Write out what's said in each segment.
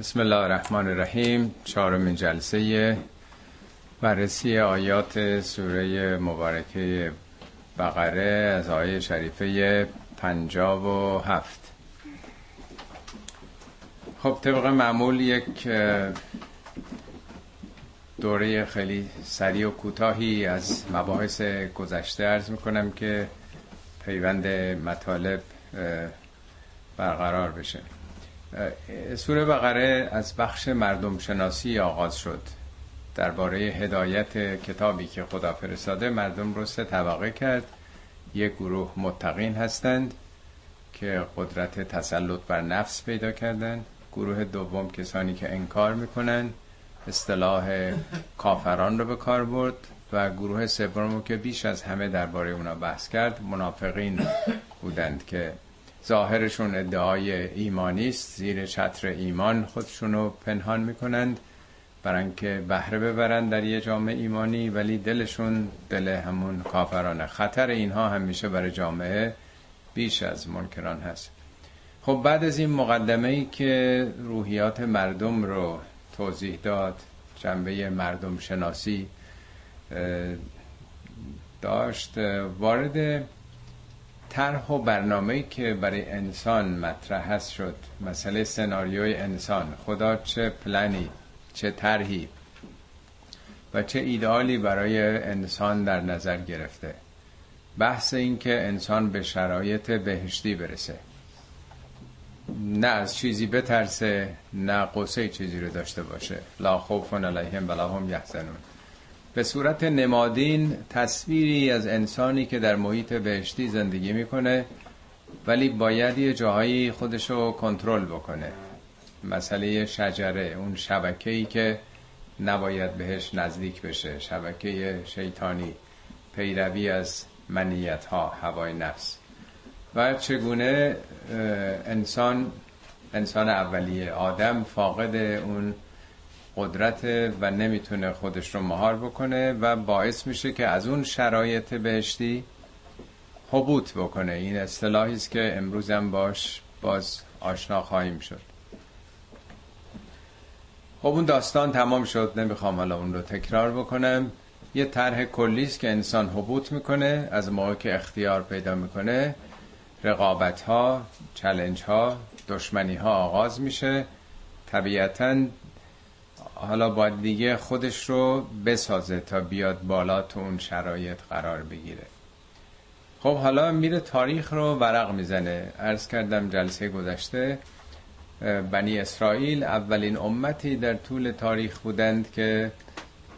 بسم الله الرحمن الرحیم چهارمین جلسه بررسی آیات سوره مبارکه بقره از آیه شریفه پنجاب و هفت. خب طبق معمول یک دوره خیلی سریع و کوتاهی از مباحث گذشته ارز می‌کنم که پیوند مطالب برقرار بشه. سوره بقره از بخش مردم شناسی آغاز شد. درباره هدایت کتابی که خدا فرستاده مردم رو سه طبقه کرد. یک گروه متقین هستند که قدرت تسلط بر نفس پیدا کردند. گروه دوم کسانی که انکار می‌کنن اصطلاح کافران رو به کار برد. و گروه سوم که بیش از همه درباره اونا بحث کرد منافقین بودند که ظاهرشون ادعای ایمانی است. زیر چتر ایمان خودشونو پنهان می‌کنند. برای اینکه بهره ببرند در یه جامعه ایمانی ولی دلشون دل همون کافرانه خطر اینها همیشه برای جامعه بیش از منکران هست. خب بعد از این مقدمه ای که روحیات مردم رو توضیح داد جنبه مردم شناسی داشت وارد طرح و برنامه‌ای که برای انسان مطرح هست شد. مسئله سناریوی انسان. خدا چه پلنی چه طرحی و چه ایدئالی برای انسان در نظر گرفته. بحث این که انسان به شرایط بهشتی برسه. نه از چیزی بترسه نه قصه چیزی رو داشته باشه. لا خوف علیهم ولا هم یحزنون. به صورت نمادین تصویری از انسانی که در محیط بهشتی زندگی می‌کنه ولی باید یه جاهایی خودشو کنترل بکنه. مسئله شجره اون شبکه‌ای که نباید بهش نزدیک بشه شبکه شیطانی پیروی از منیت ها هوای نفس. و چگونه انسان انسان اولیه آدم فاقد اون قدرت و نمی‌تونه خودش رو مهار بکنه و باعث میشه که از اون شرایط بهشتی حبوط بکنه. این اصطلاحی است که امروز باش باز آشنا خواهیم شد. خب اون داستان تمام شد. نمی‌خوام حالا اون رو تکرار بکنم. یه طرح کلی است که انسان حبوط می‌کنه از موقع که اختیار پیدا می‌کنه رقابت ها چلنج ها دشمنی ها آغاز میشه. طبیعتا حالا باید دیگه خودش رو بسازه تا بیاد بالا تو اون شرایط قرار بگیره. خب حالا میره تاریخ رو ورق می‌زنه. عرض کردم جلسه گذشته بنی اسرائیل اولین امتی در طول تاریخ بودند که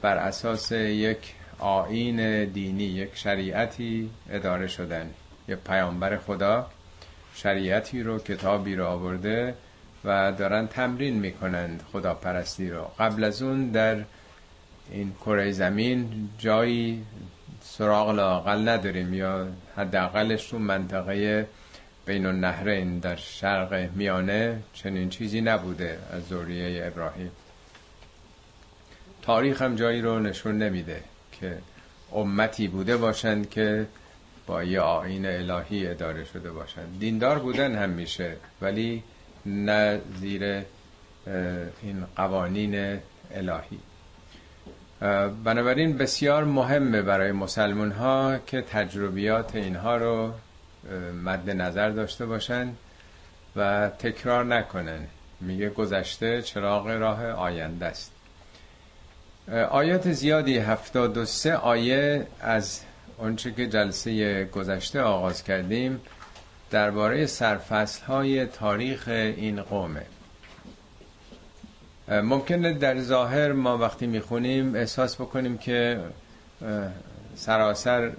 بر اساس یک آین دینی یک شریعتی اداره شدن. یک پیامبر خدا شریعتی رو کتابی رو آورده و دارن تمرین می‌کنند خداپرستی رو. قبل از اون در این کره زمین جایی سراغ لاقل نداریم یا حداقلش تو منطقه بین النهرین در شرق میانه چنین چیزی نبوده از ذریه ابراهیم. تاریخ هم جایی رو نشون نمیده که امتی بوده باشند که با یه آین الهی اداره شده باشند. دیندار بودن هم میشه ولی نه زیر این قوانین الهی. بنابراین بسیار مهمه برای مسلمون ها که تجربیات اینها رو مد نظر داشته باشن و تکرار نکنن. میگه گذشته چراغ راه آینده است. آیات زیادی هفتاد و سه آیه از اونچه که جلسه گذشته آغاز کردیم درباره سرفصل های تاریخ این قومه. ممکنه در ظاهر ما وقتی می‌خونیم احساس بکنیم که سراسر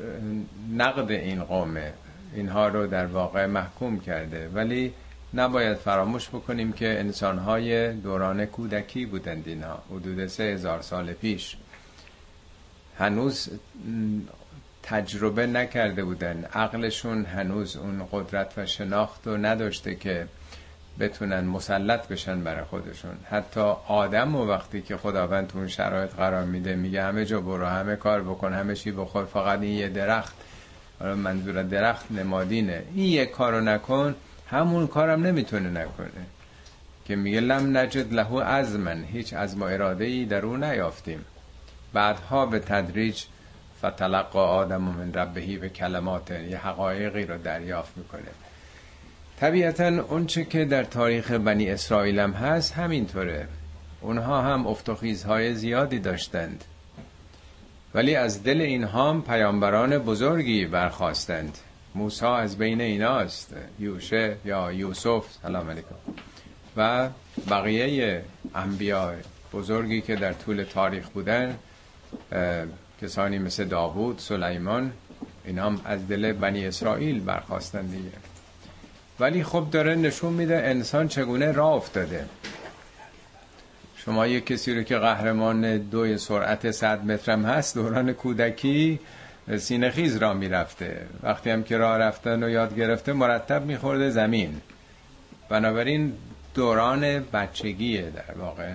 نقد این قومه. اینها رو در واقع محکوم کرده. ولی نباید فراموش بکنیم که انسانهای دوران کودکی بودند اینها. حدود سه هزار سال پیش. هنوز تجربه نکرده بودن. عقلشون هنوز اون قدرت و شناخت رو نداشته که بتونن مسلط بشن برای خودشون. حتی آدم و وقتی که خداوند تو اون شرایط قرار میده میگه همه جا برو همه کار بکن همه چی بخور فقط این یه درخت. حالا منظور درخت نمادینه. این یه کارو نکن همون کارم نمی‌تونه نکنه. که میگه لم نجد له عزمن هیچ عزم و اراده ای در او نیافتیم. بعدها به تدریج فتلقا آدم من ربهی به کلمات یه حقایقی رو دریافت می‌کنه. طبیعتا اونچه که در تاریخ بنی اسرائیل هم هست همینطوره. اونها هم افتخیزهای زیادی داشتند. ولی از دل اینها هم پیامبران بزرگی برخواستند موسی از بین ایناست. یوشه یا یوسف سلام علیکم. و بقیه انبیاء بزرگی که در طول تاریخ بودن کسانی مثل داوود سلیمان اینا هم از دل بنی اسرائیل برخواستن دیگه. ولی خب داره نشون میده انسان چگونه راه افتاده. شما یک کسی رو که قهرمان دوی سرعت 100 مترم هست دوران کودکی سینه خیز را می‌رفته. وقتی هم که راه رفتن و یاد گرفته مرتب میخورده زمین. بنابراین دوران بچگیه در واقع.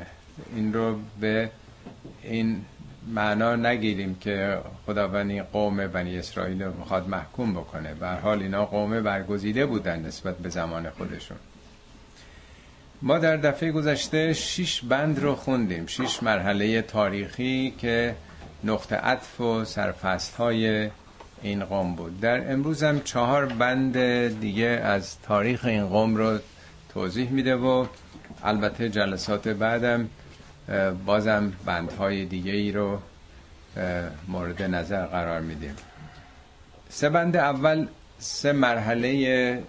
این رو به این معنا نگیریم که خداوند قوم بنی اسرائیل رو می‌خواد محکوم بکنه. به حال اینا قوم برگزیده بودن نسبت به زمان خودشون. ما در دفعه گذشته شش بند رو خوندیم. شش مرحله تاریخی که نقطه عطف و سرفست های این قوم بود. در امروز هم چهار بند دیگه از تاریخ این قوم رو توضیح میده و البته جلسات بعدم بازم بندهای دیگه ای رو مورد نظر قرار میدیم. سه بند اول سه مرحله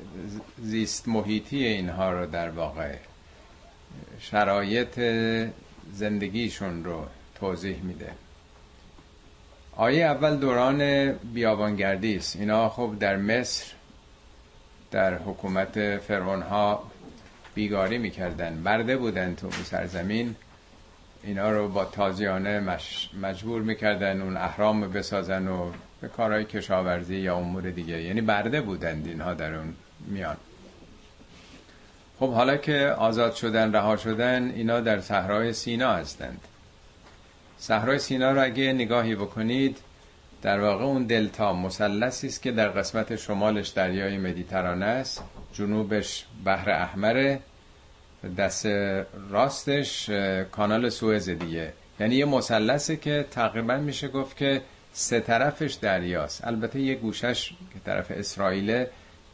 زیست محیطی اینها رو در واقع شرایط زندگیشون رو توضیح میده. آیه اول دوران بیابانگردی است. اینا خب در مصر در حکومت فرعون ها بیگاری می‌کردن. برده بودن تو سرزمین. اینا رو با تازیانه. مجبور می‌کردن اون احرام بسازن و به کارهای کشاورزی یا امور دیگه. یعنی برده بودند اینها در اون میان. خب حالا که آزاد شدن رها شدن اینا در صحرای سینا هستند. صحرای سینا رو اگه نگاهی بکنید در واقع اون دلتا مثلثی است که در قسمت شمالش دریای مدیترانه است. جنوبش بحر احمره. دست راستش کانال سوئز دیگه. یعنی یه مثلثه که تقریبا میشه گفت که سه طرفش دریاست. البته یه گوشش که طرف اسرائیل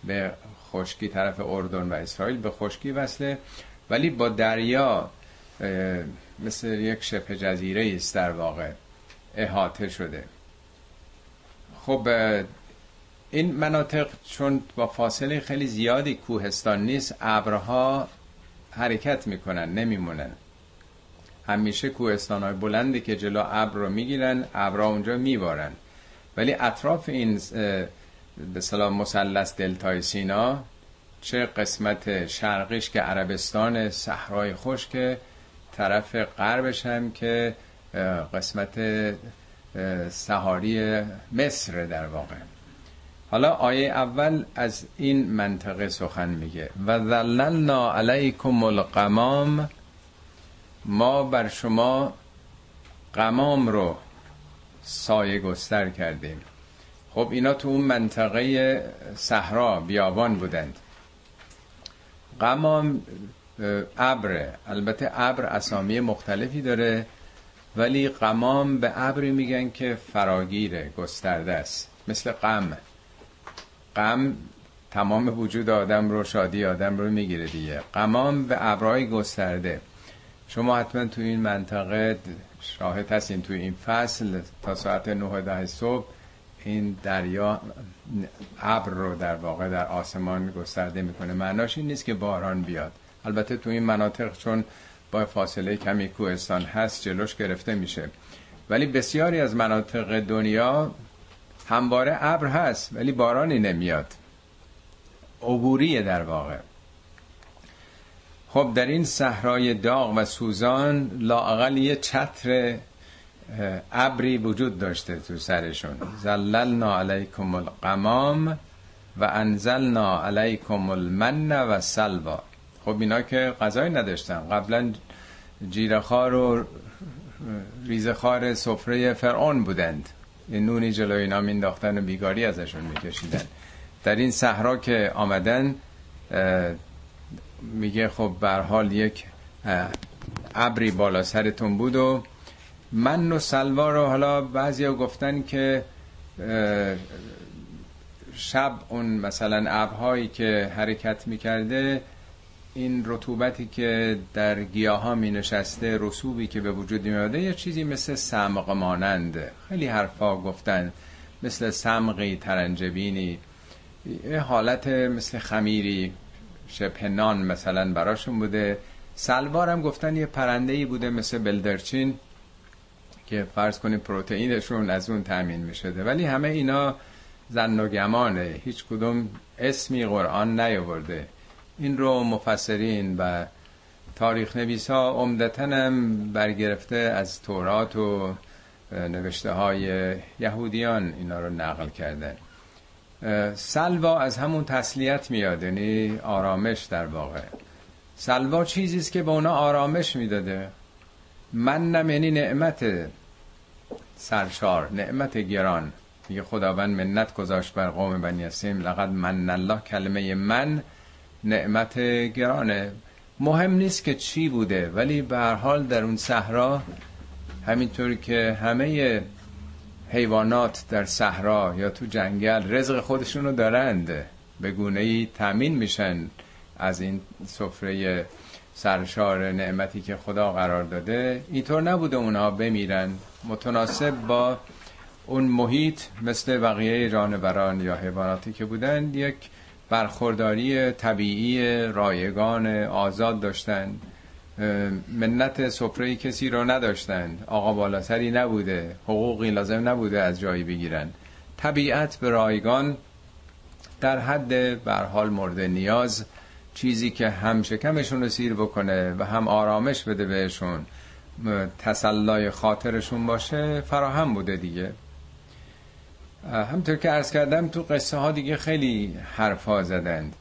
به خشکی طرف اردن و اسرائیل به خشکی وصله. ولی با دریا مثل یک شبه جزیره است در واقع. احاطه شده. خب این مناطق چون با فاصله خیلی زیادی کوهستان نیست ابرها حرکت می‌کنن نمیمونن. همیشه کوهستان های بلندی که جلو ابر رو می‌گیرن ابرها اونجا میبارن. ولی اطراف این به سلام مثلث دلتای سینا چه قسمت شرقیش که عربستان صحرای خشک طرف غربش هم که قسمت سهاری مصر در واقع. حالا آیه اول از این منطقه سخن میگه. و ذللنا علیکم القمام ما بر شما قمام رو سایه گستر کردیم. خب اینا تو اون منطقه صحرا بیابان بودند. قمام ابر البته ابر اسامی مختلفی داره ولی قمام به ابری میگن که فراگیره گسترده است. مثل قم غم تمام وجود آدم رو شادی آدم رو می‌گیره دیگه. قمام به ابرای گسترده. شما حتما تو این منطقه شاهد هستین تو این فصل تا ساعت 9 ده صبح این دریا ابر رو در واقع در آسمان گسترده می‌کنه. معناش این نیست که باران بیاد. البته تو این مناطق چون با فاصله کمی کوهستان هست جلوش گرفته میشه. ولی بسیاری از مناطق دنیا همواره ابر هست ولی بارانی نمیاد. عبوریه در واقع. خب در این صحرای داغ و سوزان لاقل یه چتر ابری وجود داشته تو سرشون. زللنا علیکم القمام و انزلنا علیکم المن و سلوا. خب اینا که غذای نداشتن. قبلا جیرخار و ریزخار سفره فرعون بودند. یه نونی جلوی اینا مینداختن و بیگاری ازشون میکشیدن. در این صحرا که آمدن میگه خب بر حال یک ابری بالا سرتون بود و من و سلوا رو حالا بعضیا گفتن که شب اون مثلا ابرهایی که حرکت می‌کرده این رطوبتی که در گیاه ها می نشسته رسوبی که به وجود می یه چیزی مثل سمق مانند. خیلی حرفا گفتن مثل سمقی ترنجبینی. یه حالت مثل خمیری شبه نان مثلا براشون بوده. سلوارم گفتن یه پرنده بوده مثل بلدرچین که فرض کنید پروتئینشون از اون تامین می شده ولی همه اینا زن و گمانه. هیچ کدوم اسمی قرآن نیاورده. این رو مفسرین و تاریخ نویس ها عمدتا هم برگرفته از تورات و نوشته های یهودیان اینا رو نقل کردن سلوا از همون تسلیت میاد یعنی آرامش در واقع. سلوا چیزی است که به اونا آرامش می‌داده. من نم یعنی نعمت سرشار نعمت گران. میگه خداوند منت گذاشت بر قوم بنی اسیم لقد من الله کلمه من. نعمت گرانه. مهم نیست که چی بوده ولی به هر حال در اون صحرا همینطور که همه حیوانات در صحرا یا تو جنگل رزق خودشونو دارند به گونه ای تامین میشن از این سفره سرشار نعمتی که خدا قرار داده. اینطور نبوده اونها بمیرن. متناسب با اون محیط مثل بقیه جانوران یا حیواناتی که بودن یک برخورداری طبیعی رایگان آزاد داشتند. منت سفره کسی رو نداشتند. آقا بالاتری نبوده. حقوقی لازم نبوده از جایی بگیرن. طبیعت به رایگان در حد برحال مورد نیاز. چیزی که هم شکمشون رو سیر بکنه و هم آرامش بده بهشون. تسلای خاطرشون باشه فراهم بوده دیگه. همطور که عرض کردم تو قصه ها دیگه خیلی حرفا زدند.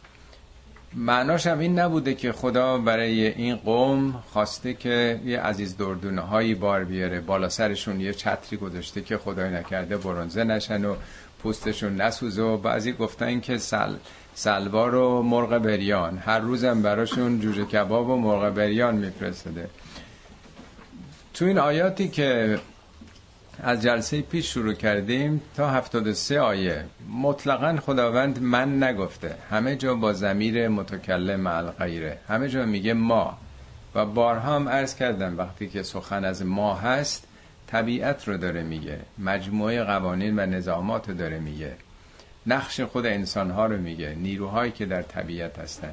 معناش هم این نبوده که خدا برای این قوم خواسته که یه عزیز دردونه هایی بار بیاره بالا سرشون یه چتری گذاشته که خدای نکرده برونزه نشن و پوستشون نسوزه و بعضی گفتن که سل سلوار و مرغ بریان. هر روزم براشون جوجه کباب و مرغ بریان میفرستده تو این آیاتی که از جلسه پیش شروع کردیم تا 73 آیه. مطلقا خداوند من نگفته. همه جا با زمیر متکلم مع غیره همه جا میگه ما. و بارها هم عرض کردم وقتی که سخن از ما هست طبیعت رو داره میگه. مجموعه قوانین و نظامات رو داره میگه. نقش خود انسان ها رو میگه. نیروهایی که در طبیعت هستن.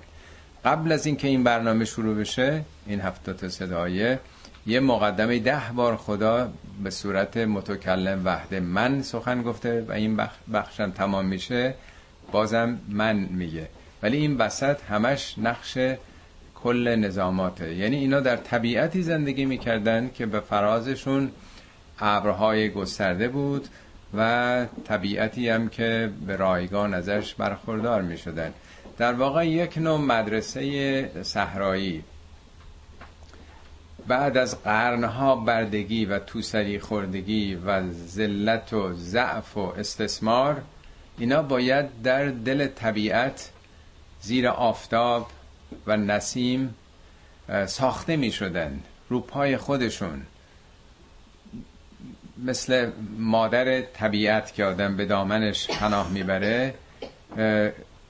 قبل از اینکه این برنامه شروع بشه این هفتاد صدایه یه مقدمه ده بار خدا به صورت متکلم وحده من سخن گفته و این بخشم تمام میشه بازم من میگه. ولی این وسط همش نقش کل نظاماته. یعنی اینا در طبیعتی زندگی می‌کردن که به فرازشون ابرهای گسترده بود و طبیعتی هم که به رایگان ازش برخوردار می‌شدن. در واقع یک نوع مدرسه صحرایی. بعد از قرنها بردگی و توسری خوردگی و ذلت و ضعف و استثمار اینا باید در دل طبیعت زیر آفتاب و نسیم ساخته می شدن رو پای خودشون. مثل مادر طبیعت که آدم به دامنش پناه می‌بره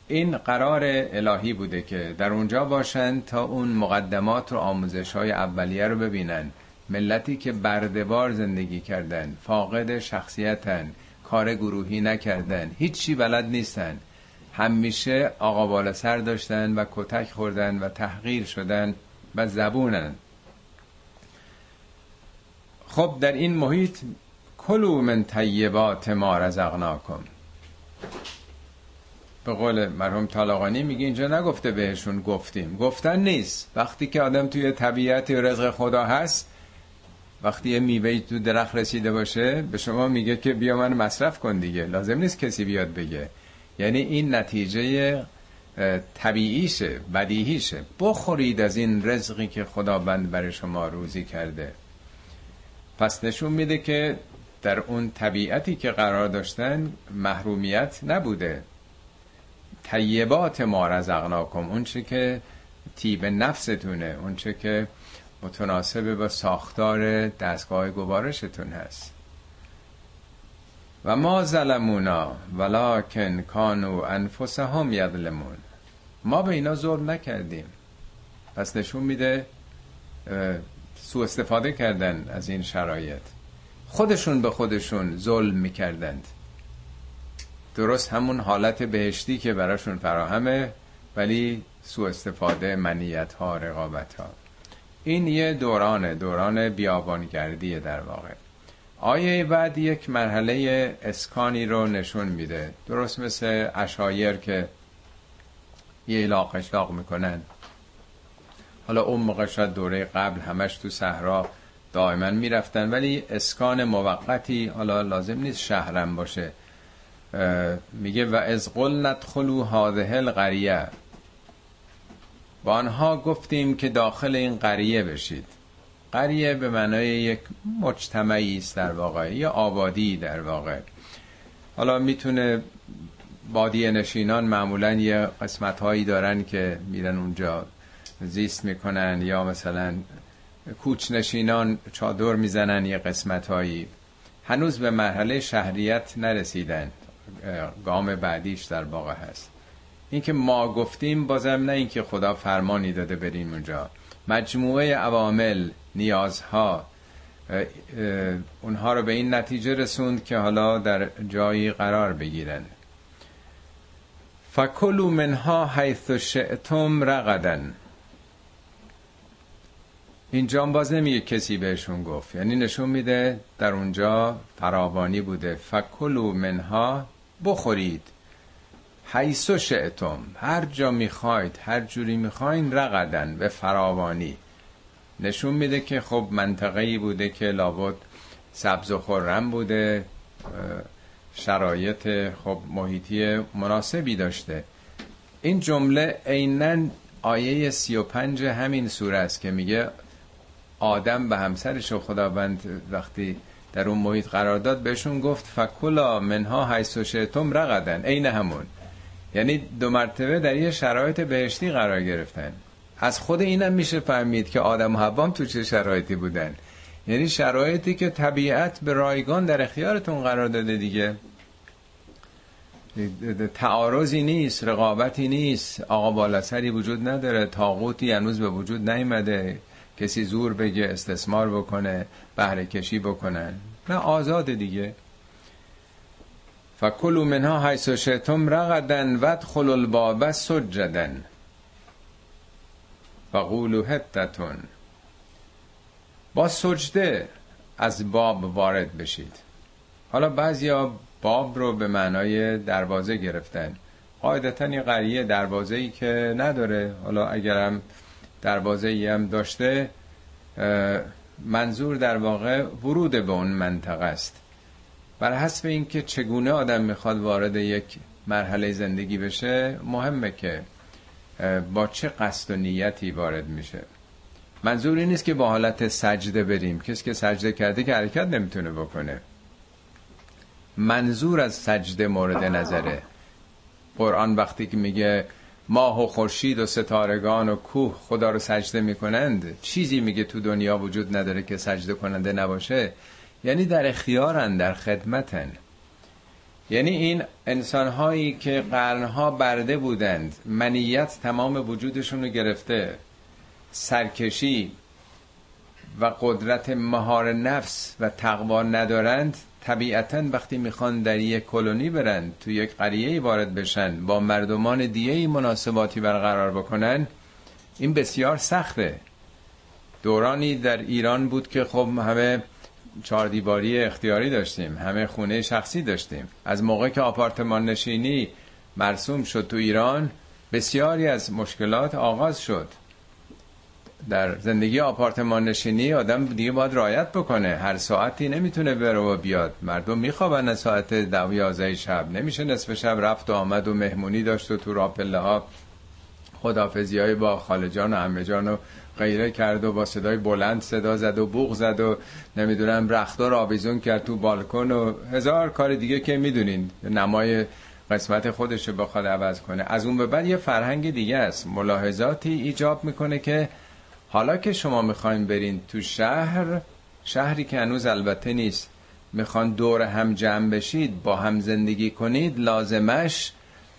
این قرار الهی بوده که در اونجا باشن تا اون مقدمات و آموزش های اولیه رو ببینن. ملتی که بردبار زندگی کردن فاقد شخصیتن کار گروهی نکردن هیچی بلد نیستن. همیشه آقا بالا سر داشتن و کتک خوردن و تحقیر شدن و زبونن. خب در این محیط کلو من طیبات ما رزقناکم. به قول مرحوم طالقانی میگه اینجا نگفته بهشون گفتیم. گفتن نیست. وقتی که آدم توی طبیعت و رزق خدا هست وقتی یه میوه تو درخت رسیده باشه به شما میگه که بیا من مصرف کن دیگه. لازم نیست کسی بیاد بگه. یعنی این نتیجه طبیعیشه بدیهیشه. بخورید از این رزقی که خدا بند برای شما روزی کرده. پس نشون میده که در اون طبیعتی که قرار داشتن محرومیت نبوده. طیبات ما رزقناکم. اون چه که تیب نفستونه اونچه که متناسب با ساختار دستگاه گوارشتون هست. و ما ظلمونا ولکن کانو انفسهم یظلمون. ما به اینا ظلم نکردیم. پس نشون میده سوء استفاده کردن از این شرایط. خودشون به خودشون ظلم می‌کردند. درست همون حالت بهشتی که براشون فراهمه ولی سوء استفاده منیت ها رقابت ها این یه دورانه دوران بیابانگردیه در واقع. آیه بعد یک مرحله اسکانی رو نشون میده. درست مثل اشایر که یه علاق اشلاق می‌کنن. حالا اون موقع شاید دوره قبل همش تو صحرا دائما می‌رفتن ولی اسکان موقتی حالا لازم نیست شهرم باشه. میگه و از قل ندخلو هاده القریه. با آنها گفتیم که داخل این قریه بشید. قریه به معنای یک مجتمعی است در واقع یا آبادی در واقع. حالا می‌تونه بادی نشینان معمولا یه قسمت هایی دارن که میرن اونجا زیست می‌کنن یا مثلا کوچ نشینان چادر می‌زنن یه قسمت هایی هنوز به مرحله شهریت نرسیدن. گام بعدیش در واقع هست. اینکه ما گفتیم بازم نه اینکه خدا فرمانی داده بریم اونجا. مجموعه عوامل نیازها اونها رو به این نتیجه رسوند که حالا در جایی قرار بگیرن. فکلو منها حیث شئتم رقدن اینجا باز نمیگه کسی بهشون گفت. یعنی نشون میده در اونجا فراوانی بوده. فکلو منها بخورید. حیث شئتم. هر جا می‌خواید هر جوری می‌خواین رقدن به فراوانی. نشون میده که خب منطقه‌ای بوده که لابد سبز و خورم بوده شرایط خب محیطی مناسبی داشته. این جمله عینا آیه سی و پنج همین سوره است که میگه آدم به همسرش و خداوند وقتی در اون محیط قرار داد بهشون گفت فکلا منها حیث و شیطم رقدن عین همون. یعنی دو مرتبه در یه شرایط بهشتی قرار گرفتن. از خود اینم میشه فهمید که آدم و حوام تو چه شرایطی بودن. یعنی شرایطی که طبیعت به رایگان در اختیارتون قرار داده دیگه. تعارضی نیست رقابتی نیست. آقا بالاسری وجود نداره تاغوتی هنوز به وجود نیمده کسی زور بگه استثمار بکنه بهره کشی بکنن نه آزاد دیگه. فکلوا منها حیث شئتم رغدن وادخلوا الباب سجدن. و قولو هتتون با سجده از باب وارد بشید. حالا بعضیا باب رو به معنای دروازه گرفتن. قاعدتا این قریه دروازه ای که نداره. حالا اگرم دروازه ای هم داشته منظور در واقع ورود به اون منطقه است. بر حسب اینکه چگونه آدم می‌خواد وارد یک مرحله زندگی بشه مهمه که با چه قصد و نیتی وارد میشه. منظور این نیست که با حالت سجده بریم. کسی که سجده کرده که حرکت نمی‌تونه بکنه. منظور از سجده مورد نظره. قرآن وقتی که میگه ماه و خورشید و ستارگان و کوه خدا رو سجده می‌کنند. چیزی میگه تو دنیا وجود نداره که سجده کننده نباشه. یعنی در اختیارن در خدمتن. یعنی این انسان هایی که قرنها برده بودند منیت تمام وجودشون رو گرفته. سرکشی و قدرت مهار نفس و تقوا ندارند. طبیعتا وقتی می‌خوان در یک کلونی برن تو یک قریه وارد بشن با مردمان دیگه مناسباتی برقرار بکنن این بسیار سخته. دورانی در ایران بود که خب همه چهار دیواری اختیاری داشتیم همه خونه شخصی داشتیم. از موقع که آپارتمان نشینی مرسوم شد تو ایران بسیاری از مشکلات آغاز شد. در زندگی آپارتمان نشینی آدم دیگه باید رایت بکنه. هر ساعتی نمی‌تونه بره و بیاد. مردم میخوابن ساعت دو یازه شب. نمیشه نصف شب رفت و آمد و مهمونی داشت و تو راپله ها خدافزی های با خالجان و همه جان و غیره کرد و با صدای بلند صدا زد و بوغ زد و نمی‌دونم رختار آویزون کرد تو بالکن و هزار کار دیگه که می‌دونین. نمای قسمت خودش رو بخواد عوض کنه. از اون به بعد یه فرهنگ دیگه است. ملاحظاتی ایجاب می‌کنه که حالا که شما می‌خواین برین تو شهر شهری که هنوز البته نیست. می‌خوان دور هم جمع بشید با هم زندگی کنید لازمش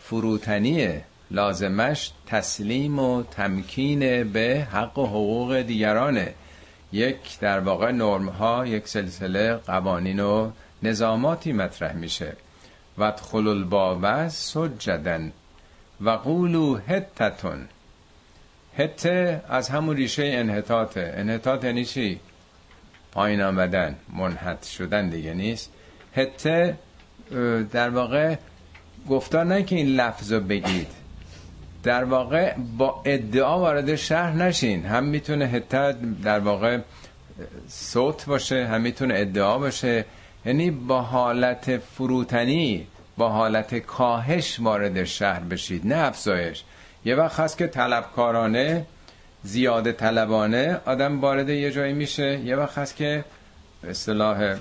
فروتنیه. لازمش تسلیم و تمکین به حق و حقوق دیگرانه. یک در واقع نرم ها یک سلسله قوانین و نظاماتی مطرح میشه. و ادخل الباب سجدن و قولو هتتون هته از همون ریشه انحطاطه. انحطاط یعنی چی؟ پایین آمدن منحط شدن دیگه نیست. هته در واقع گفتار نه که این لفظ رو بگید. در واقع با ادعا وارد شهر نشین. هم می‌تونه هته در واقع صوت باشه هم می‌تونه ادعا باشه. یعنی با حالت فروتنی با حالت کاهش وارد شهر بشید. نه افزایش. یه وقت هست که طلبکارانه زیاده طلبانه آدم وارد یه جایی میشه. یه وقت هست که اصطلاح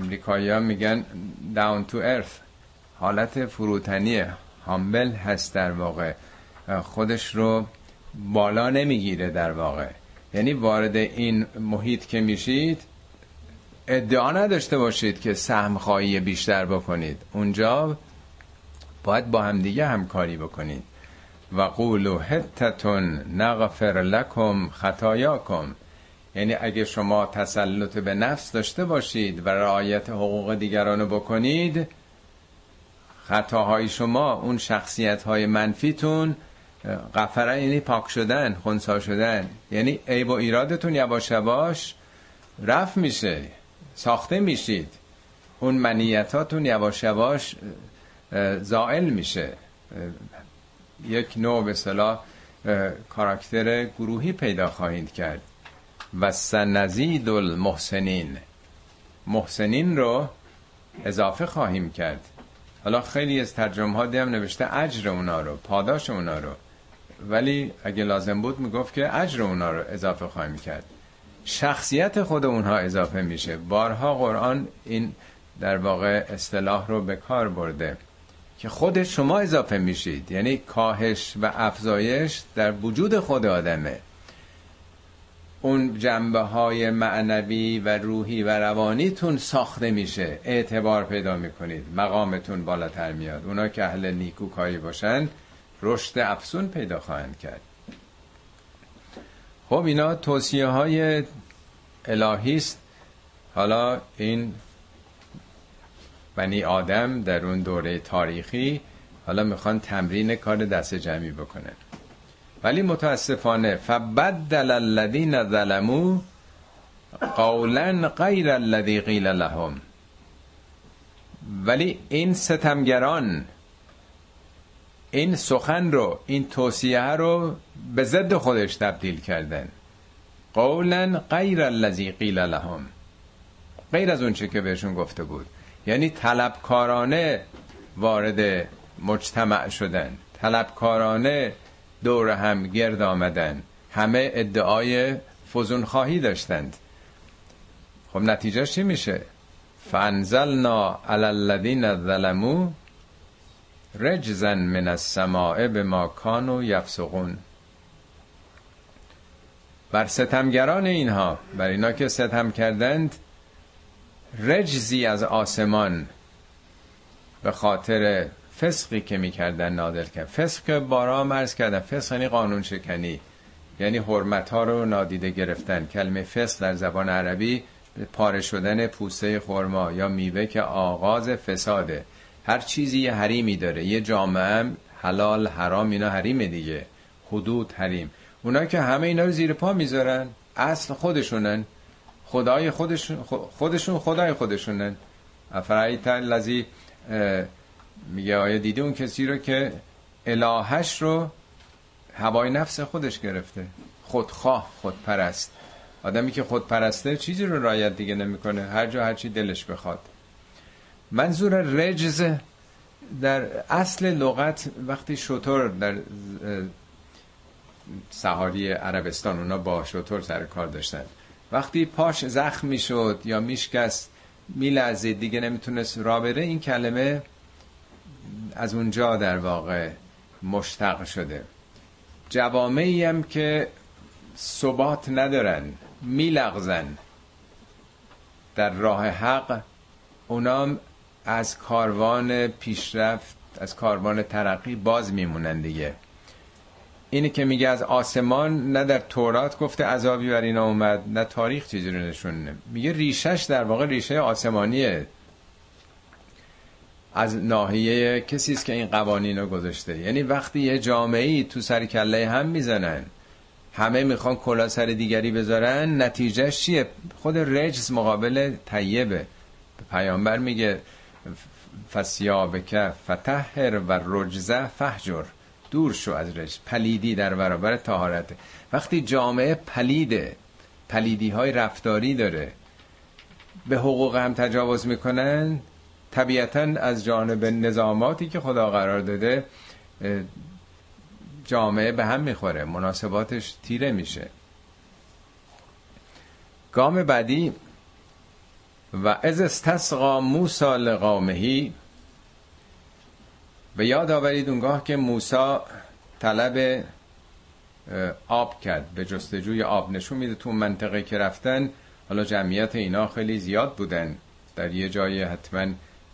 امریکایی ها میگن down to earth حالت فروتنی هامبل هست در واقع. خودش رو بالا نمی‌گیره در واقع. یعنی وارد این محیط که میشید ادعا نداشته باشید که سهم خواهی بیشتر بکنید. اونجا باید با همدیگه همکاری بکنید. و قولو حتتون نغفر لکم خطایاکم. یعنی اگه شما تسلط به نفس داشته باشید و رعایت حقوق دیگران رو بکنید خطاهای شما اون شخصیت های منفیتون غفره یعنی پاک شدن خونسا شدن. یعنی عیب و ایرادتون یواش یواش رفت میشه ساخته میشید. اون منیتاتون یواش یواش زائل میشه. یک نوع به صلاح کاراکتر گروهی پیدا خواهید کرد. و سنزید المحسنین. محسنین رو اضافه خواهیم کرد. حالا خیلی از ترجمه ها دیم نوشته اجر اونا رو پاداش اونا رو. ولی اگه لازم بود می‌گفت که اجر اونا رو اضافه خواهیم کرد. شخصیت خود اونها اضافه میشه. بارها قرآن این در واقع اصطلاح رو به کار برده. که خود شما اضافه میشید. یعنی کاهش و افزایش در وجود خود آدمه. اون جنبه های معنوی و روحی و روانیتون ساخته میشه. اعتبار پیدا می‌کنید. مقامتون بالاتر میاد. اونا که اهل نیکوکاری باشن رشد افسون پیدا خواهند کرد. خب اینا توصیه های الهی است. حالا این بنی آدم در اون دوره تاریخی حالا می‌خوان تمرین کار دست جمعی بکنن. ولی متاسفانه فبدل الذین ظلموا قولا غیر الذی قیل لهم. ولی این ستمگران این سخن رو این توصیه رو به ضد خودش تبدیل کردن. قولا غیر الذی قیل لهم. غیر از اون چه که بهشون گفته بود. یعنی طلبکارانه وارد مجتمع شدن. طلبکارانه دور هم گرد آمدن. همه ادعای فزون خواهی داشتند. خب نتیجه چی میشه؟ فانزلنا علی الذین ظلموا رجزا من السماء بما كانوا یفسقون. بر ستمگران اینها بر اینا که ستم کردند رجزی از آسمان به خاطر فسقی که می‌کردن نادر کرد. فسق بارا مرز کردن. فسق یعنی قانون شکنی یعنی حرمت ها رو نادیده گرفتن. کلمه فسق در زبان عربی پاره شدن پوسته خرما یا میوه که آغاز فساده. هر چیزی یه حریمی داره. یه جامعه حلال حرام اینا حریم دیگه. حدود حریم. اونا که همه اینا رو زیر پا می‌ذارن اصل خودشونن. خدای خودشون خودشون خدای خودشونن افرایت لذی میگه آیا دیده اون کسی رو که الهش رو هوای نفس خودش گرفته؟ خودخواه خودپرست. آدمی که خودپرسته چیزی رو رایت دیگه نمی‌کنه. هر جا هر چی دلش بخواد. منظور رجز در اصل لغت وقتی شطور در سهاری عربستان اونا با شطور سر کار داشتن. وقتی پاش زخم می‌شد یا میشکست میلرزید دیگه نمی‌تونست را بره این کلمه از اونجا در واقع مشتق شده. جوامعی هم که ثبات ندارن میلغزن در راه حق اونام از کاروان پیشرفت از کاروان ترقی باز میمونن دیگه. اینی که میگه از آسمان نه در تورات گفته عذابی بر اینا اومد نه تاریخ چیزی رو نشونه میگه ریشش در واقع ریشه آسمانیه. از ناحیه کسی است که این قوانین رو گذاشته. یعنی وقتی یه جامعه ای تو سر کله هم می‌زنن همه می‌خوان کلا سر دیگری بذارن نتیجهش چیه؟ خود رجز مقابل طیبه. پیامبر میگه فسیابک فتحر و رجزه فهجر دور شو از رجز پلیدی در برابر تهارت وقتی جامعه پلیده پلیدی های رفتاری داره به حقوق هم تجاوز می‌کنن طبیعتا از جانب نظاماتی که خدا قرار داده جامعه به هم می‌خوره. مناسباتش تیره میشه. گام بعدی و از استسقا موسا لقامهی به یاد آورید اونگاه که موسا طلب آب کرد. به جستجوی آب نشون میده تو منطقه که رفتن. حالا جمعیت اینا خیلی زیاد بودن. در یه جای حتما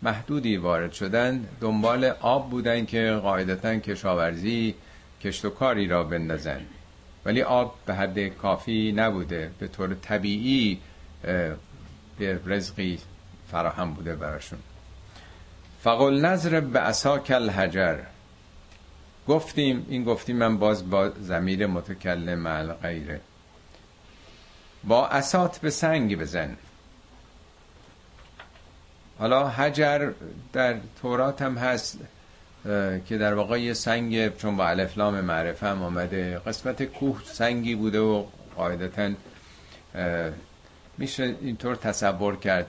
محدودی وارد شدن. دنبال آب بودن که قاعدتا کشاورزی کشت و کاری را بندازن. ولی آب به حد کافی نبوده. به طور طبیعی به رزقی فراهم بوده براشون. فقل نظر به اسا کل حجر گفتیم این گفتیم من باز با زمیر متکلم مع غیره با اسات به سنگ بزن. حالا حجر در تورات هم هست که در واقع یه سنگ چون با الفلام معرفه هم آمده. قسمت کوه سنگی بوده و قاعدتا میشه اینطور تصور کرد.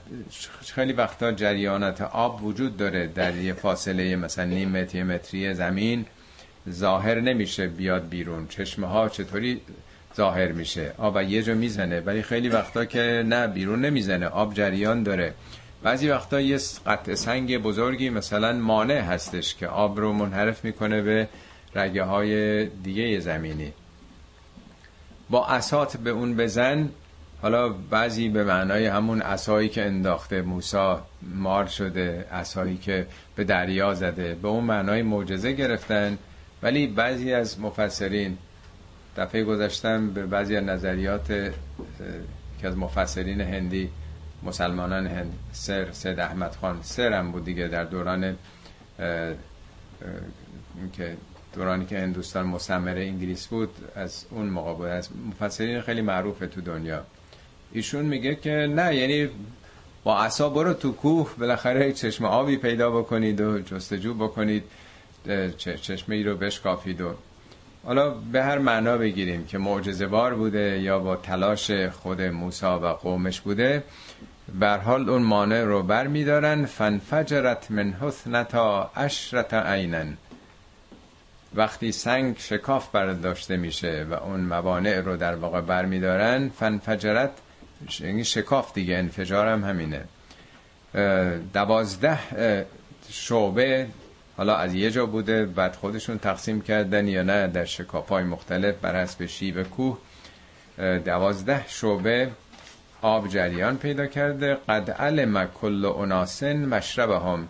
خیلی وقتا جریانات آب وجود داره در یه فاصله مثلا نیم متر متری زمین ظاهر نمیشه بیاد بیرون. چشمه ها چطوری ظاهر میشه؟ آب یه جا می‌زنه ولی خیلی وقتا که نه بیرون نمی‌زنه. آب جریان داره. بعضی وقتا یه قطع سنگ بزرگی مثلا مانع هستش که آب رو منحرف می‌کنه به رگه های دیگه زمینی. با اسات به اون بزن حالا بعضی به معنای همون اسایی که انداخته موسا مار شده اسایی که به دریا زده به اون معنای معجزه گرفتن. ولی بعضی از مفسرین دفعه گذاشتم به بعضی از نظریات که از مفسرین هندی مسلمانان هند سر سید احمد خان سر هم بود دیگه در دوران که دورانی که هندوستان مستعمره انگلیس بود از اون موقع بود از مفسرین خیلی معروفه تو دنیا. ایشون میگه که نه یعنی با عصا برو تو کوه بالاخره چشم آبی پیدا بکنید و جستجو بکنید چشمه ای رو بشکافید و حالا به هر معنا بگیریم که معجزه بار بوده یا با تلاش خود موسی و قومش بوده. بر حال اون مانع رو بر میدارن. فنفجرت من حثنتا اشرت عینن وقتی سنگ شکاف برداشته میشه و اون موانع رو در واقع بر میدارن فنفجرت یعنی شکاف دیگه انفجار هم همینه. دوازده شعبه حالا از یه جا بوده بعد خودشون تقسیم کردن یا نه در شکاف های مختلف بر حسب شیب کوه. دوازده شعبه آب جریان پیدا کرده. قد علم کل اناسن مشرب هم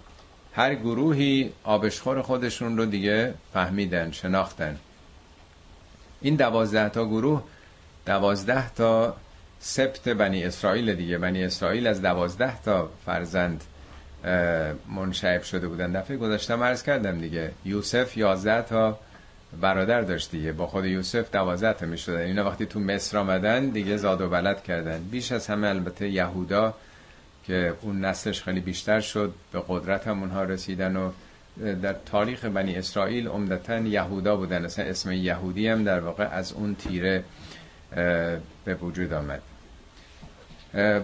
هر گروهی آبشخور خودشون رو دیگه فهمیدن شناختن. این دوازده تا گروه دوازده تا سبت بنی اسرائیل دیگه. بنی اسرائیل از دوازده تا فرزند منشعب شده بودن. دفعه گذاشتم عرض کردم دیگه. یوسف یازده تا برادر داشت دیگه. با خود یوسف دوازده تا می شدن اینا وقتی تو مصر آمدن دیگه زاد و بلد کردن. بیش از همه البته یهودا که اون نسلش خیلی بیشتر شد به قدرت هم اونها رسیدن و در تاریخ بنی اسرائیل عمدتا یهودا بودن. اصلا اسم یهودی هم در واقع از اون تیره به وجود آمد.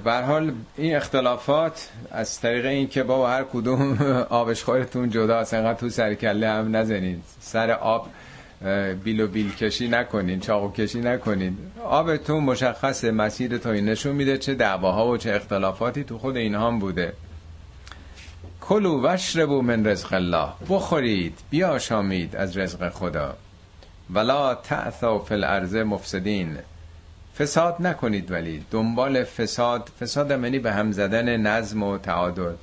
بر حال این اختلافات از طریق این که با هر کدوم آبشخورتون جدا انقدر تو سر کله هم نزنید سر آب بیل و بیل کشی نکنین چاقو کشی نکنین. آبتون مشخص مسیر تو نشون میده چه دعواها و چه اختلافاتی تو خود اینها هم بوده. کلو وشربو من رزق الله. بخورید بیاشامید از رزق خدا. ولا تعثوا فی الارض مفسدین. فساد نکنید ولی. دنبال فساد فساد منی به هم زدن نظم و تعادل.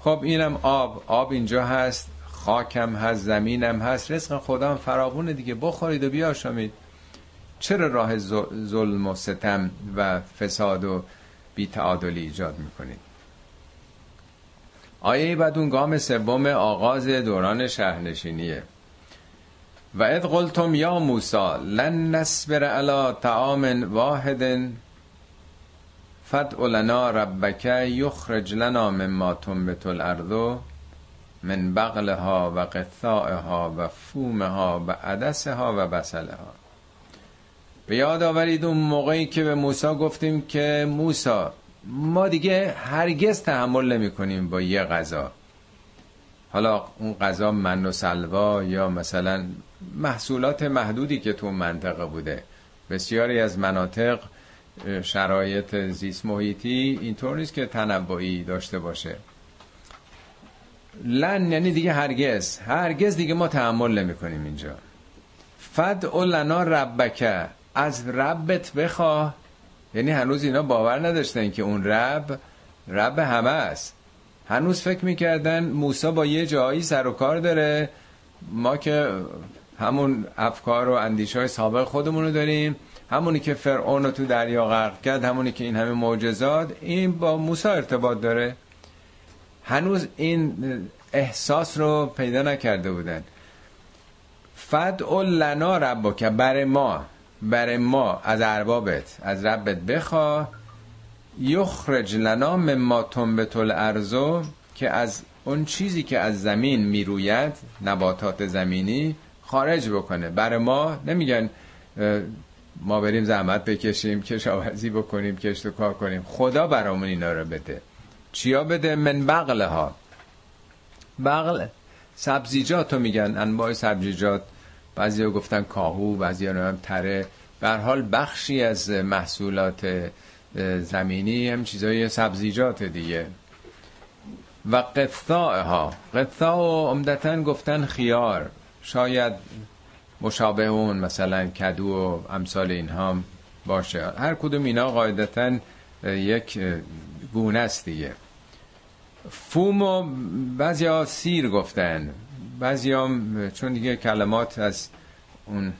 خب اینم آب. آب اینجا هست. خاکم هست زمینم هست. رزق خدا هم فراوونه دیگه. بخورید و بیاشامید. چرا راه ظلم و ستم و فساد و بیتعادلی ایجاد می‌کنید؟ آیه بعد اون گام سوم آغاز دوران شهرنشینیه. و اذ قلتم یا موسی لن نصبر علی طعام واحد فدع لنا ربک یخرج لنا مما تنبت الارض من بغلها و قثائها و فومها و عدسها و بسلها به یاد آورید اون موقعی که به موسی گفتیم که موسی ما دیگه هرگز تحمل نمی کنیم با یه غذا. حالا اون غذا من و سلوا یا مثلا محصولات محدودی که تو منطقه بوده. بسیاری از مناطق شرایط زیست محیطی اینطور نیست که تنوعی داشته باشه. لن یعنی دیگه هرگز. هرگز دیگه ما تحمل نمی کنیم اینجا. فد لنا ربکه از ربت بخواه یعنی هنوز اینا باور نداشتن که اون رب رب همه است. هنوز فکر می‌کردن موسا با یه جایی سر و کار داره. ما که همون افکار و اندیش های سابق خودمون رو داریم. همونی که فرعون رو تو دریا غرق کرد همونی که این همه معجزات این با موسی ارتباط داره. هنوز این احساس رو پیدا نکرده بودن. فد لنا که بر ما بر ما از اربابت از ربت بخوا. یخرج لنا مما تنبت الارض که از اون چیزی که از زمین می‌روید نباتات زمینی خارج بکنه. برای ما نمیگن ما بریم زحمت بکشیم کشاورزی بکنیم کشت و کار کنیم. خدا برامون اینا رو بده. چیا بده؟ من بغله ها بغل سبزیجات رو میگن. انواع سبزیجات. بعضی ها گفتن کاهو بعضی ها هم تره. بر حال بخشی از محصولات زمینی هم چیزای سبزیجات دیگه. و قطاع ها قطاع و عمدتا گفتن خیار. شاید مشابه اون مثلا کدو و امثال اینها باشه. هر کدوم اینا قاعدتا یک گونه است دیگه. فوم و بعضی ها سیر گفتن. بعضی هم چون دیگه کلمات از اون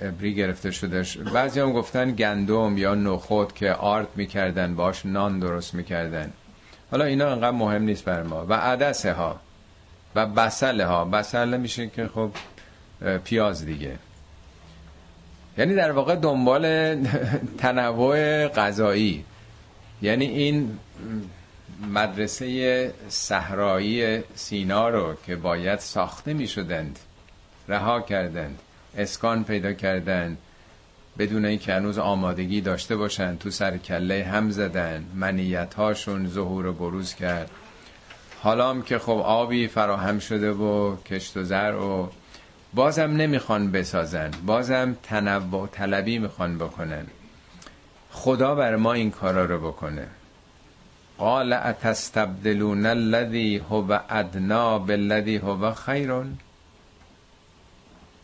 ابری گرفته شدهش بعضی هم گفتن گندم یا نخود که آرد می‌کردن باش نان درست می‌کردن. حالا اینا انقدر مهم نیست بر ما. و عدسه ها و بسله ها. بسله میشه که خب پیاز دیگه. یعنی در واقع دنبال تنوع غذایی. یعنی این مدرسه صحرایی سینا رو که باید ساخته می شدند رها کردند اسکان پیدا کردن بدون اینکه هنوز آمادگی داشته باشن تو سر کله هم زدن منیت هاشون ظهور و بروز کرد. حالا هم که خب آبی فراهم شده و کشت و زر و بازم نمی‌خوان بسازن. بازم تنوع طلبی می‌خوان بکنن. خدا بر ما این کارا رو بکنه. قال اتستبدلون الذي هو ادنا بالذي هو خیرون.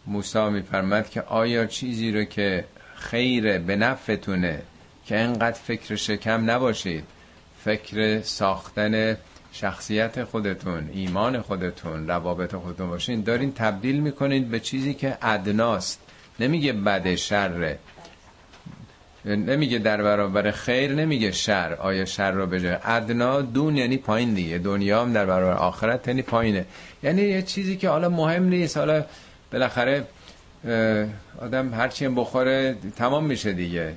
موسی میفرمد که آیا چیزی رو که خیر به نفعتونه که انقدر فکر شکم نباشید. فکر ساختن شخصیت خودتون ایمان خودتون روابط خودتون باشین دارین تبدیل می‌کنید به چیزی که ادناست. نمیگه بد شره نمیگه در برابر خیر نمیگه شر آیا شر رو بجای ادنا دون یعنی پایین دیگه دنیا هم در برابر آخرت یعنی پایینه. یعنی یه چیزی که حالا مهم نیست حالا بالاخره آدم هرچی بخوره تمام میشه دیگه.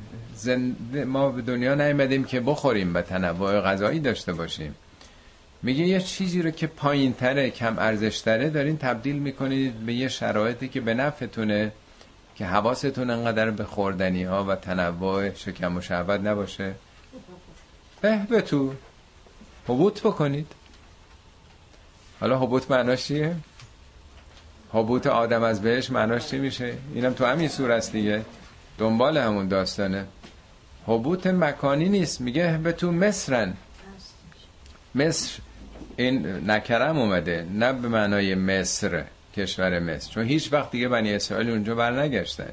ما به دنیا نیومدیم که بخوریم به تنوع غذایی داشته باشیم. میگه یه چیزی رو که پایین تره کم ارزش تره دارین تبدیل می‌کنید به یه شرایطی که به نفعتونه که حواستون انقدر به خوردنی ها و تنوع شکم و شهوت نباشه. به به تو حبوط بکنید. حالا حبوط معناش چیه؟ حبوط آدم از بهش معناش چی میشه؟ اینم تو همین صورت دیگه. دنبال همون داستانه. حبوط مکانی نیست. میگه به تو مصرن مصر. این نکرم اومده نه به معنای مصر کشور مصر. چون هیچ وقت دیگه بنی اسرائیل اونجا برنگشتن.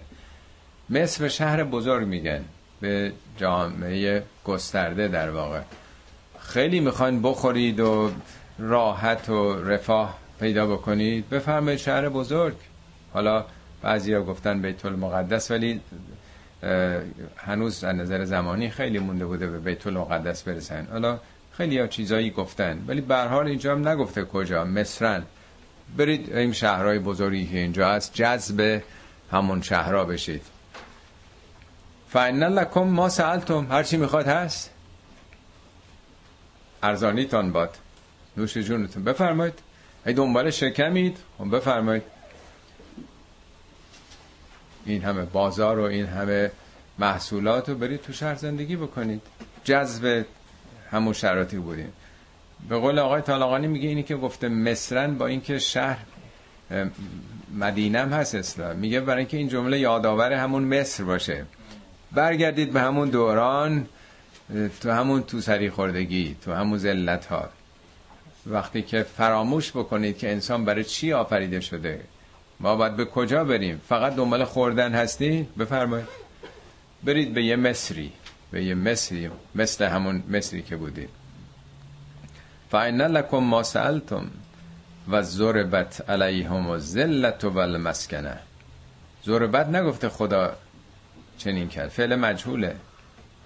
مصر شهر بزرگ میگن به جامعه گسترده در واقع. خیلی می‌خواین بخورید و راحت و رفاه پیدا بکنید بفرمایید شهر بزرگ. حالا بعضیا گفتن بیت المقدس ولی هنوز از نظر زمانی خیلی مونده بوده به بیت المقدس برسن. حالا خیلی ها چیزایی گفتن ولی به حال اینجا هم نگفته کجا. مصرن. برید این شهرهای بزرگی که اینجا هست جذب همون شهرها بشید. فان لکم ما سالتم هر چی می‌خواد هست؟ ارزانیتان باد. نوش جونتون. بفرمایید. ای دنبال شکمید. خب بفرمایید. این همه بازار و این همه محصولات رو برید تو شهر زندگی بکنید. جذب همون شرایطی بودیم. به قول آقای طالقانی میگه اینی که گفته مصرن با اینکه شهر مدینم هست اسلام میگه برای اینکه این جمله یادآور همون مصر باشه. برگردید به همون دوران تو همون تو سری خوردگی تو همون زلت ها وقتی که فراموش بکنید که انسان برای چی آفریده شده؟ ما باید به کجا بریم؟ فقط دنبال خوردن هستی؟ بفرمایید. برید به یه مصری. به یه مصری مثل همون مصری که بودید فاین لکم ما سالتم و ضربت علیهم و ذلت و المسکنه ضربت نگفته خدا چنین کرد. فعل مجهوله.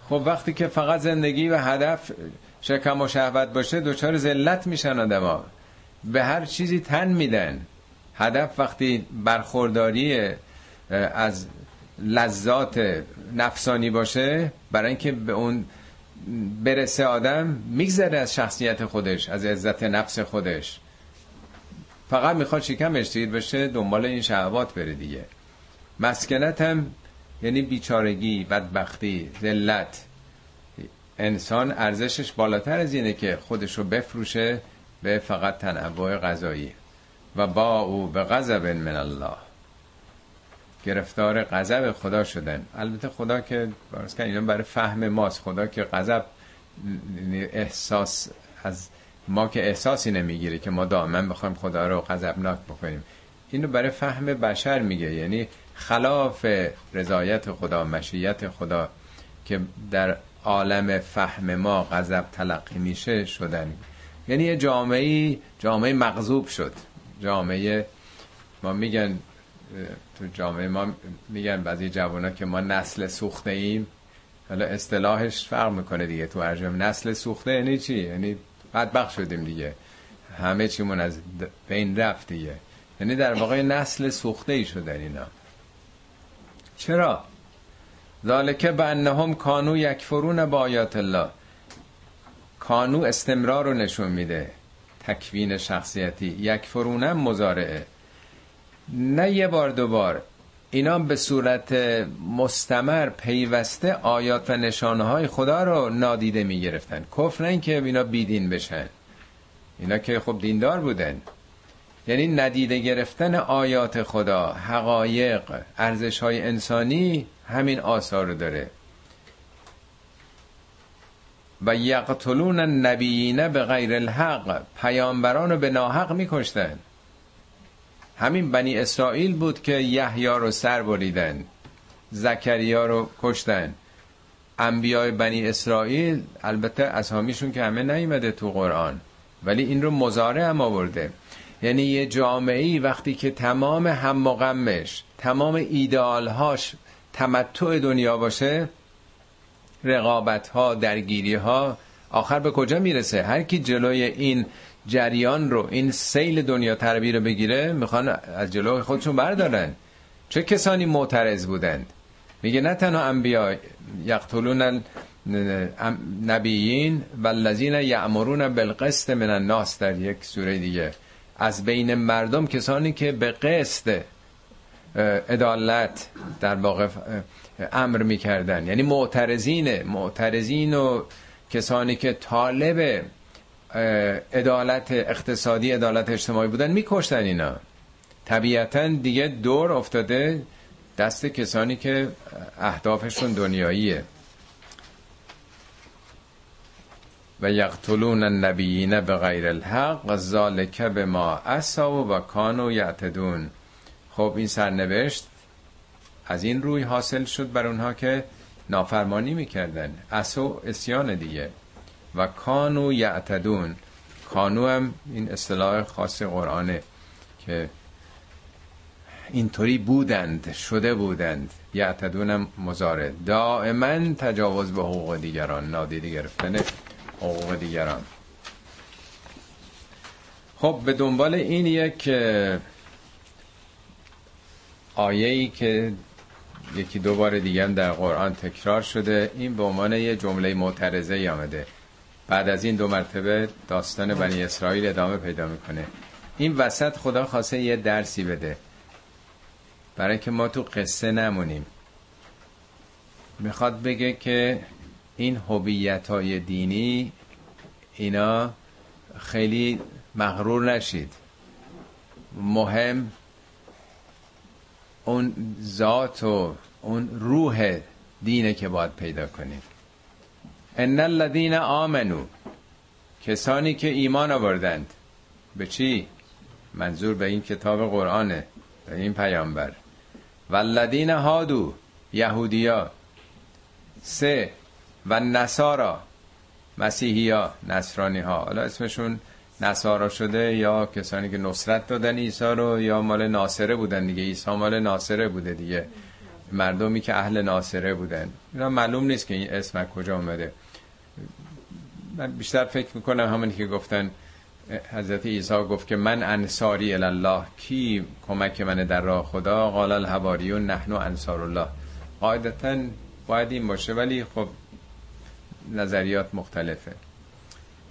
خب وقتی که فقط زندگی و هدف شکم و شهوت باشه دوچار ذلت میشن آدما. به هر چیزی تن میدن. هدف وقتی برخورداری از لذات نفسانی باشه برای اینکه به اون برسه آدم میگذره از شخصیت خودش از عزت نفس خودش. فقط می‌خواد شکمش سیر بشه دنبال این شهوات بره دیگه. مسکنت هم یعنی بیچارگی بدبختی ذلت. انسان ارزشش بالاتر از اینه که خودش رو بفروشه به فقط تنوع غذایی. و با او به غضب من الله. گرفتار غضب خدا شدن. البته خدا که برس اینا برای فهم ماست. خدا که غضب احساس از ما که احساسی نمی‌گیره که ما دائما بخوایم خدا رو غضبناک بکنیم. اینو برای فهم بشر میگه. یعنی خلاف رضایت خدا مشیت خدا که در عالم فهم ما غضب تلقی میشه شدن. یعنی یه جامعه جامعه مغضوب شد. جامعه ما میگن تو جامعه ما میگن بعضی جوانا که ما نسل سوخته ایم حالا اصطلاحش فرق می‌کنه دیگه تو هر نسل سوخته یعنی چی؟ یعنی بدبخت شدیم دیگه. همه چیمون از بین رفت دیگه. یعنی در واقع نسل سوخته ای شدن اینا. چرا؟ ذالک به انهم کانو یکفرون با آیات الله. کانو استمرار رو نشون میده. تکوین شخصیتی. یکفرونم مزارعه نه یه بار دوبار اینا به صورت مستمر پیوسته آیات و نشانه های خدا رو نادیده می گرفتن کفر نه که اینا بیدین بشن. اینا که خب دیندار بودن. یعنی ندیده گرفتن آیات خدا حقایق ارزش های انسانی همین آثار رو داره. و یقتلون النبیین به غیر الحق. پیامبران رو به ناحق میکشتن. همین بنی اسرائیل بود که یحیی رو سر بریدن زکریا رو کشتن. انبیای بنی اسرائیل البته اسامیشون که همه نیمده تو قرآن ولی این رو مزاره هم آورده. یعنی یه جامعه وقتی که تمام هم و غمش تمام ایدالهاش تمتع دنیا باشه رقابت ها درگیری ها آخر به کجا می‌رسه؟ هر کی جلوی این جریان رو این سیل دنیا تربی رو بگیره می‌خوان از جلوی خودشون بردارن. چه کسانی معترض بودند؟ میگه نه تنها انبیا یقتلون نبیین و الذین یعمرون بالقسط من الناس در یک سوره دیگه. از بین مردم کسانی که به قسط عدالت در واقع امر می‌کردن. یعنی معترضین معترضین و کسانی که طالب عدالت اقتصادی عدالت اجتماعی بودن میکشتن اینا. طبیعتا دیگه دور افتاده دست کسانی که اهدافشون دنیاییه. و یقتلون النبیین به غیر الحق ذالک به ما اصا و کانو یعتدون. خب این سرنوشت از این روی حاصل شد بر اونها که نافرمانی می‌کردن. اسو اسیان دیگه. و کانو یعتدون. کانو هم این اصطلاح خاص قرآنه که اینطوری بودند شده بودند. یعتدونم مزاره دائما تجاوز به حقوق دیگران نادیده گرفتن حقوق دیگران. خب به دنبال این یک آیه ای که یکی دو بار دیگه در قرآن تکرار شده این به عنوان یه جمله معترضه آمده. بعد از این دو مرتبه داستان بنی اسرائیل ادامه پیدا می‌کنه. این وسط خدا خواسته یه درسی بده. برای که ما تو قصه نمونیم. می‌خواد بگه که این هویت های دینی اینا خیلی مغرور نشید. مهم اون ذات و اون روح دینه که باید پیدا کنید ان الذين آمنو کسانی که ایمان آوردند به چی منظور به این کتاب قرآنه به این پیامبر والذین هادو یهودیا سه و نصارا مسیحی ها نصرانی ها حالا اسمشون نصارا شده یا کسانی که نصرت دادن عیسی رو یا مال ناصره بودن دیگه عیسی مال ناصره بوده دیگه مردمی که اهل ناصره بودن اینا معلوم نیست که این اسم کجا اومده من بیشتر فکر می‌کنم همونی که گفتن حضرت عیسی گفت که من انصاری الله کی کمک من در راه خدا؟ قال الحواریون نحن انصار الله. قاعدتا باید این باشه ولی خب نظریات مختلفه.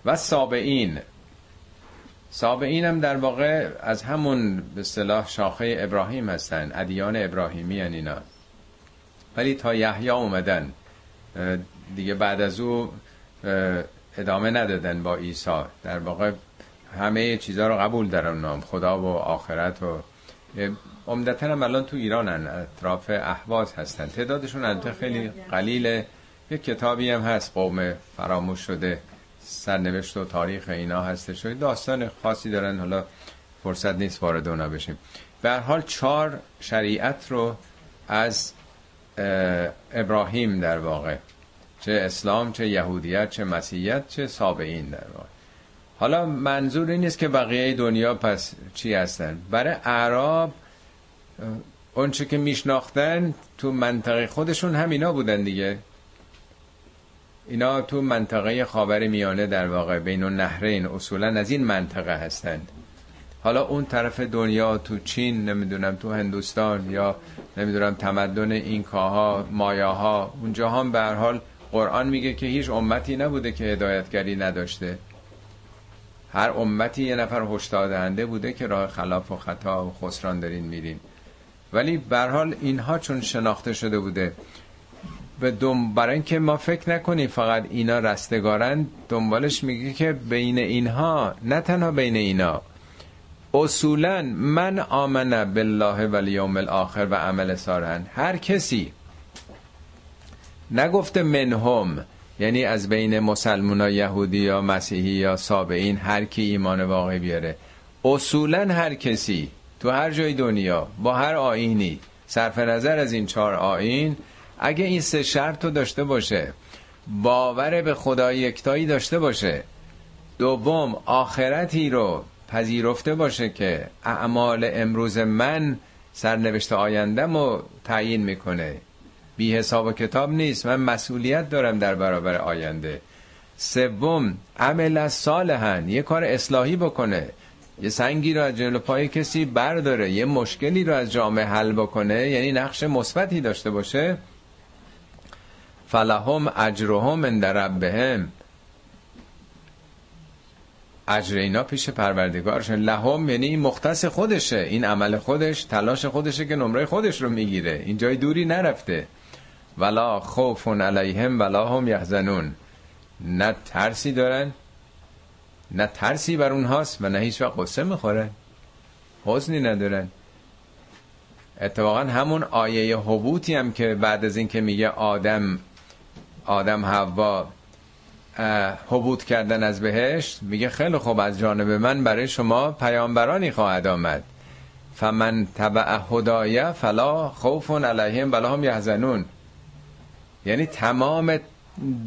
و سابعین. سابعین هم در واقع از همون به صلاح شاخه ابراهیم هستن ادیان ابراهیمی هن اینا. ولی تا یحیی اومدن دیگه بعد از او ادامه ندادن با عیسی. در واقع همه چیزها رو قبول در نام خدا و آخرت و عمدتا هم الان تو ایرانن اطراف احواز هستن. تعدادشون البته خیلی قلیله. یک کتابی هم هست قوم فراموش شده سرنوشت و تاریخ اینا هستش. داستان خاصی دارن حالا فرصت نیست وارد اونا بشیم. به حال چهار شریعت رو از ابراهیم در واقع چه اسلام چه یهودیت چه مسیحیت چه سابعین در واقع. حالا منظور این نیست که بقیه دنیا پس چی هستن. برای اعراب اونچه که میشناختن تو منطقه خودشون همینا بودن دیگه. اینا تو منطقه خاور میانه در واقع بین نهرین اصولا از این منطقه هستند حالا اون طرف دنیا تو چین نمی‌دونم تو هندوستان یا نمی‌دونم تمدن اینکاها مایاها اونجا هم به حال قرآن میگه که هیچ امتی نبوده که هدایتگری نداشته. هر امتی یه نفر هشدار دهنده بوده که راه خلاف و خطا و خسران دارین میرین. ولی به حال اینها چون شناخته شده بوده به دم برای اینکه ما فکر نکنیم فقط اینا رستگارن دنبالش میگه که بین اینها نه تنها بین اینا اصولا من آمن بالله و الاخر و عمل سارن هر کسی نگفته منهم یعنی از بین مسلمان ها یهودی یا مسیحی یا سابعین هر کی ایمان واقعی بیاره. اصولا هر کسی تو هر جای دنیا با هر آینی صرف نظر از این چهار آین اگه این سه شرط رو داشته باشه باور به خدای یکتایی داشته باشه دوم آخرتی رو پذیرفته باشه که اعمال امروز من سرنوشت آیندم رو تعیین می‌کنه. بی حساب و کتاب نیست. من مسئولیت دارم در برابر آینده. سوم عمل از یه کار اصلاحی بکنه. یه سنگی رو از جلو پای کسی برداره. یه مشکلی رو از جامعه حل بکنه یعنی نقش مثبتی داشته باشه. فلهم اجرهم عند ربهم. اجر اینا پیش پروردگارشون. لهم یعنی مختص خودشه. این عمل خودش تلاش خودشه که نمره خودش رو می‌گیره. این جای دوری نرفته. ولا خوف علیهم ولا هم یحزنون. نه ترسی دارن نه ترسی بر اونهاست و نه هیچ وقت قصه می‌خورن حزنی ندارن. اتفاقا همون آیه حبوتی هم که بعد از این که میگه آدم آدم حوا حبوط کردن از بهشت میگه خیلی خوب از جانب من برای شما پیامبرانی خواهد آمد. فمن تبع هدایه فلا خوف علیهم ولا هم یحزنون. یعنی تمام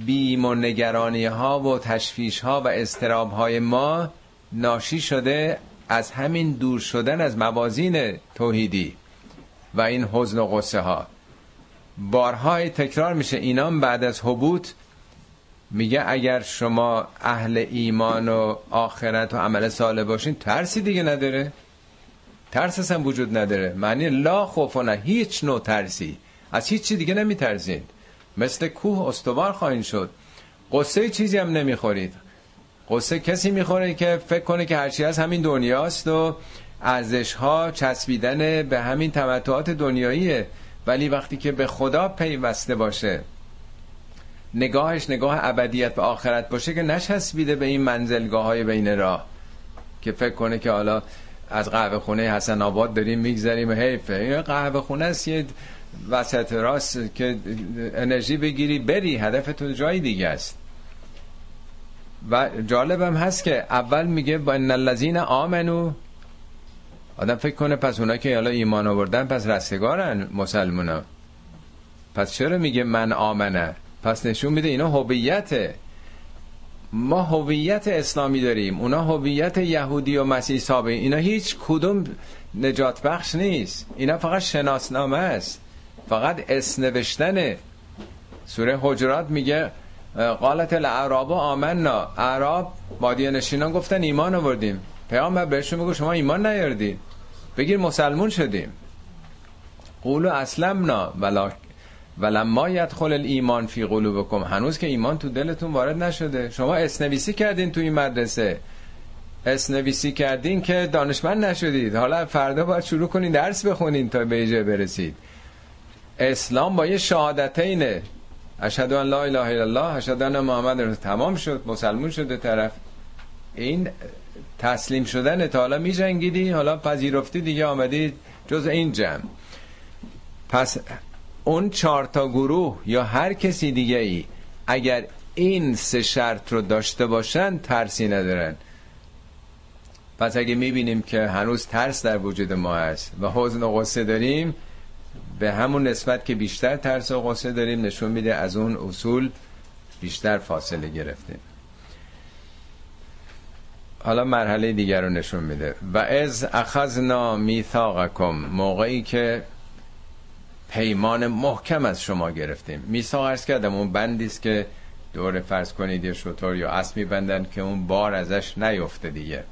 بیم و نگرانی ها و تشویش ها و استراب های ما ناشی شده از همین دور شدن از موازین توحیدی و این حزن و غصه ها بارهای تکرار میشه اینام بعد از حبوط میگه اگر شما اهل ایمان و آخرت و عمل صالح باشین ترسی دیگه نداره. ترس اصلا وجود نداره. معنی لا خوف نه هیچ نوع ترسی. از هیچ چی دیگه نمیترسید. مثل کوه استوار خواهید شد. قصه چیزی هم نمی‌خورید. قصه کسی می‌خوره که فکر کنه که هرچی از همین دنیاست و ارزش ها چسبیدن به همین تمتعات دنیاییه. ولی وقتی که به خدا پیوسته باشه نگاهش نگاه ابدیت به آخرت باشه که نچسبیده به این منزلگاه های بین راه که فکر کنه که حالا از قهوه خونه حسن آباد داریم میگذریم. حیفه این قهوه خونه است یه وسط راست که انرژی بگیری بری. هدف تو جای دیگه است. و جالبم هست که اول میگه با ان الذین آمنو. آدم فکر کنه پس اونا که حالا ایمان آوردن پس رستگارن مسلمونا. پس چرا میگه من آمنه؟ پس نشون میده اینا هویته. ما هویت اسلامی داریم. اونا هویت یهودی و مسیح سابه اینا هیچ کدوم نجات بخش نیست. اینا فقط شناسنامه است. فقط اسنوشتنه سوره حجرات میگه قالت الاعراب آمنا. اعراب بادی نشینان گفتن ایمان آوردیم. پیامبر بهشون میگه شما ایمان نیاردین بگیر مسلمون شدیم. قولو اسلمنا ولا ولما یدخل الایمان فی قلوبکم. هنوز که ایمان تو دلتون وارد نشده. شما اسنویسی کردین تو این مدرسه. اسنویسی کردین که دانشمند نشدید. حالا فردا باید شروع کنین درس بخونین تا به ایجا برسید. اسلام با یه شهادتینه اشهد ان لا اله الا الله اشهد ان محمد رسول تمام شد مسلمون شده طرف. این تسلیم شدن تا حالا می جنگیدی حالا پذیرفتی دیگه آمدی جز این جمع. پس اون چهار تا گروه یا هر کسی دیگه ای اگر این سه شرط رو داشته باشن ترسی ندارن. پس اگه می‌بینیم که هنوز ترس در وجود ما هست و حزن و غصه داریم به همون نسبت که بیشتر ترس و غصه داریم نشون میده از اون اصول بیشتر فاصله گرفتیم حالا مرحله دیگر رو نشون میده. و از اخذنا میثاقکم موقعی که پیمان محکم از شما گرفتیم. میثاق ارز کردم اون بندی است که دور فرض کنید یه شطور یا اسب میبندن که اون بار ازش نیفته دیگه.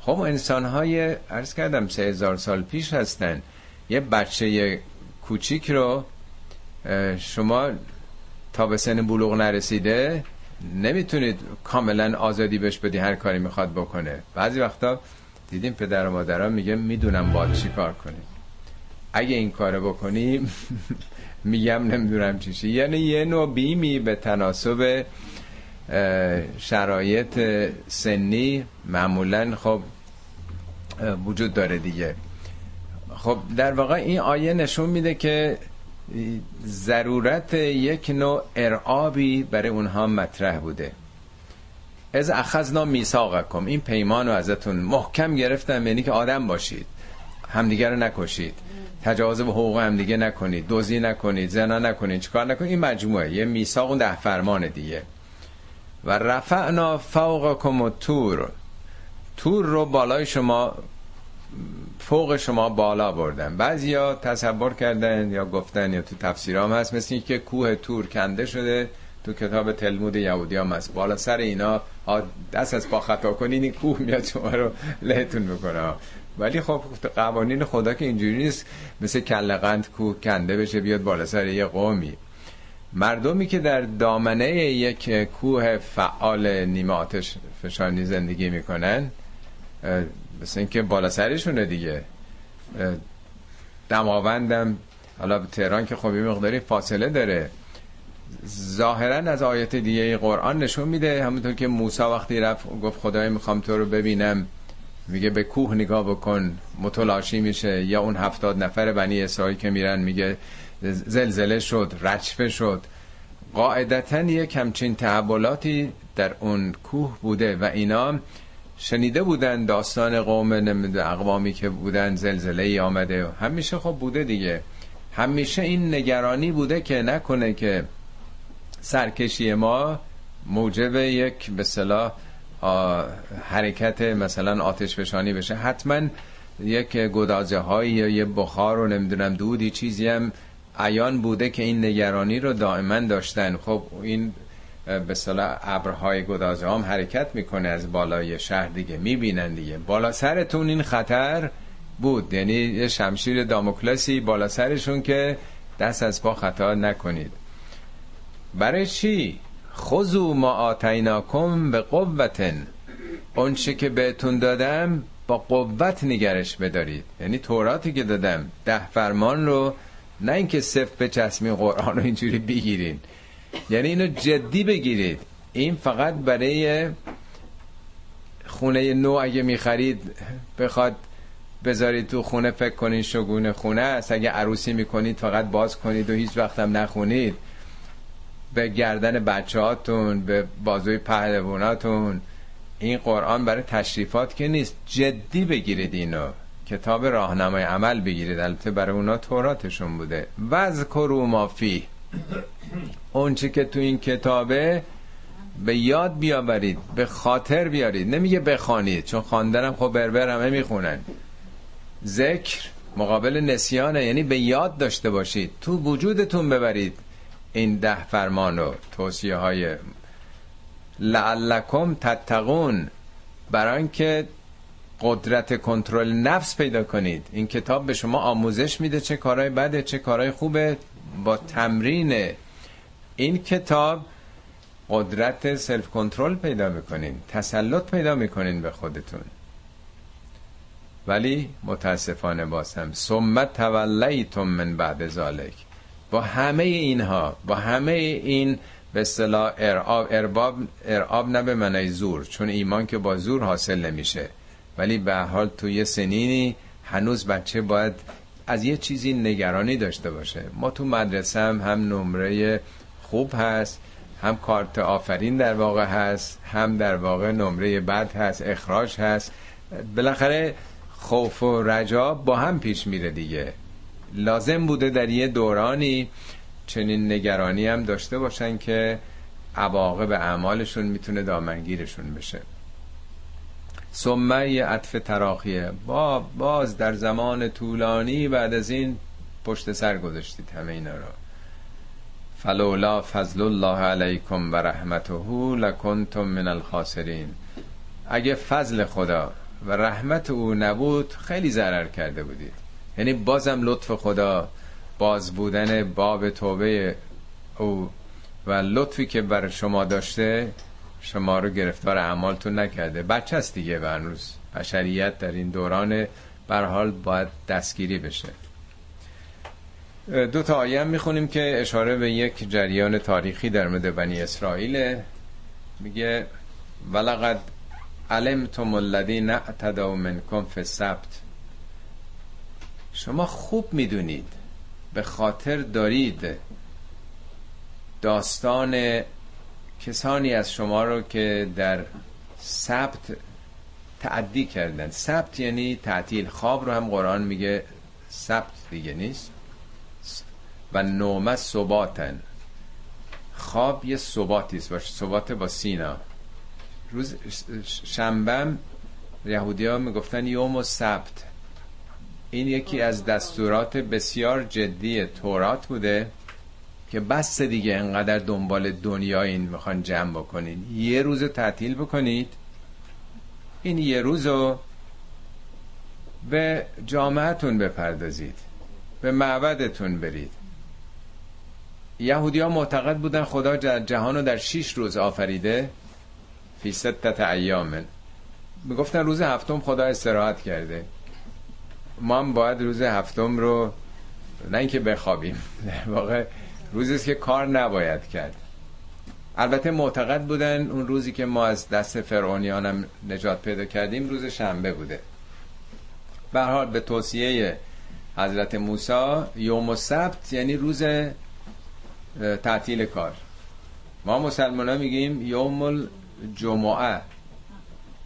خب انسان های ارز کردم سه هزار سال پیش هستن. یه بچه کوچیک رو شما تا به سن بلوغ نرسیده نمی‌تونید کاملا آزادی بهش بدی هر کاری می‌خواد بکنه. بعضی وقتا دیدیم پدر و مادران میگه می‌دونم باید چی کار کنیم اگه این کار بکنیم میگم نمی‌دونم چیشی یعنی یه نوع بیمی به تناسب شرایط سنی معمولا خب وجود داره دیگه. خب در واقع این آیه نشون میده که ضرورت یک نوع ارعابی برای اونها مطرح بوده. از اخذنا میثاقکم. این پیمان رو ازتون محکم گرفتم یعنی که آدم باشید همدیگه رو نکشید. تجاوز به حقوق همدیگه نکنید دوزی نکنید زنا نکنید چیکار نکنید؟ این مجموعه. یه میثاق اون ده فرمان دیگه. و رفعنا فوقکم تور تور رو بالای شما فوق شما بالا بردن. بعضیا تصور کردن یا گفتن یا تو تفسیرام هست مثل که کوه تور کنده شده تو کتاب تلمود یهودی هم هست بالا سر اینا دست از پا خطا کنین این کوه میاد شما رو لهتون می‌کنه. ولی خب قوانین خدا که اینجوری نیست. مثل کلقند کوه کنده بشه بیاد بالا سر یه قومی. مردمی که در دامنه یک کوه فعال نیمه آتش فشانی زندگی می‌کنن مثل اینکه بالا سرشونه دیگه. دماوندم. حالا تهران که خب مقداری فاصله داره. ظاهرا از آیت دیگه قرآن نشون میده. همونطور که موسی وقتی رفت گفت خدای می‌خوام تو رو ببینم. میگه به کوه نگاه بکن. متلاشی میشه. یا اون هفتاد نفر بنی اسرائیل که میرن میگه زلزله شد رچفه شد. قاعدتا یک همچین تحولاتی در اون کوه بوده و اینا شنیده بودن داستان قوم اقوامی که بودن زلزله ای آمده. همیشه خب بوده دیگه. همیشه این نگرانی بوده که نکنه که سرکشی ما موجب یک به صلاح حرکت مثلا آتش فشانی بشه. حتما یک گدازه هایی یا یه بخار رو نمی‌دونم دودی چیزی هم عیان بوده که این نگرانی رو دائما داشتن. خب این به صلاح ابرهای گدازه هم حرکت می‌کنه از بالای شهر دیگه. می‌بینن دیگه. بالا سرتون این خطر بود. یعنی یه شمشیر داموکلاسی بالا سرشون که دست از پا خطا نکنید. برای چی؟ خذو ما آتیناکم به قوتن. اونچه که بهتون دادم با قوت نگرش بدارید. یعنی توراتی که دادم ده فرمان رو نه اینکه صفت به چسمی قرآن رو اینجوری بگیرین. یعنی اینو جدی بگیرید. این فقط برای خونه نو اگه می‌خرید بخواد بذارید تو خونه فکر کنید شگون خونه است. اگه عروسی می‌کنید فقط باز کنید و هیچ وقت هم نخونید. به گردن بچه هاتون به بازوی پهلواناتون. این قرآن برای تشریفات که نیست. جدی بگیرید اینو. کتاب راهنمای عمل بگیرید. البته برای اونا توراتشون بوده. وذکروا ما فی اونچه که تو این کتابه به یاد بیاورید به خاطر بیارید. نمیگه بخوانید چون خواندنم خب بربر همه می‌خونن. ذکر مقابل نسیانه یعنی به یاد داشته باشید. تو وجودتون ببرید این ده فرمان و توصیه های لعلکم تتقون. برای که قدرت کنترل نفس پیدا کنید. این کتاب به شما آموزش میده چه کارهای بده چه کارهای خوبه با تمرین. این کتاب قدرت سلف کنترل پیدا می‌کنین تسلط پیدا می‌کنین به خودتون. ولی متاسفانه باسم سمت تولیتم من بعد ذالک با همه اینها با همه این به اصطلاح ارعاب ارباب ارعاب نه به معنی زور چون ایمان که با زور حاصل نمیشه. ولی به حال توی سنینی هنوز بچه باید از یه چیزی نگرانی داشته باشه. ما تو مدرسه هم هم نمره خوب هست هم کارت آفرین در واقع هست هم در واقع نمره بد هست اخراج هست. بالاخره خوف و رجا با هم پیش میره دیگه. لازم بوده در یه دورانی چنین نگرانی هم داشته باشن که عواقب اعمالشون می‌تونه دامنگیرشون بشه. سمه عطف تراخیه. با باز در زمان طولانی بعد از این پشت سر گذاشتید همه اینا رو. فلولا فضل الله علیکم و رحمته لکنتم من الخاسرین. اگه فضل خدا و رحمت او نبود خیلی ضرر کرده بودید. یعنی بازم لطف خدا باز بودن باب توبه او و لطفی که بر شما داشته شما رو گرفتار اعمالتون نکرده. بچه است دیگه برنوز بشریت در این دوران بر حال باید دستگیری بشه. دو تا آیه می‌خونیم که اشاره به یک جریان تاریخی در مده بنی اسرائیل. میگه ولقد علمتم الذین اعتدوا منکم فی السبت. شما خوب می‌دونید به خاطر دارید داستان کسانی از شما رو که در سبت تعدی کردن. سبت یعنی تعطیل. خواب رو هم قرآن میگه سبت دیگه نیست. و نومه صباتن خواب یه صباتی است. صبات با سینا. روز شنبه یهودی ها می‌گفتن یوم و سبت این یکی از دستورات بسیار جدی تورات بوده. که بس دیگه انقدر دنبال دنیا این می‌خوان جمع بکنین. یه روز تعطیل بکنید. این یه روز رو به جامعتون بپردازید. به معبدتون برید. یهودی ها معتقد بودن خدا جهان رو در شیش روز آفریده فی ستت ایامن می‌گفتن روز هفتم خدا استراحت کرده. ما هم باید روز هفتم رو نه اینکه بخوابیم واقع روزی که کار نباید کرد. البته معتقد بودن اون روزی که ما از دست فرعونیان هم نجات پیدا کردیم روز شنبه بوده. به حال به توصیه حضرت موسی یوم سبت یعنی روز تعطیل کار. ما مسلمان ها میگیم یوم الجمعه.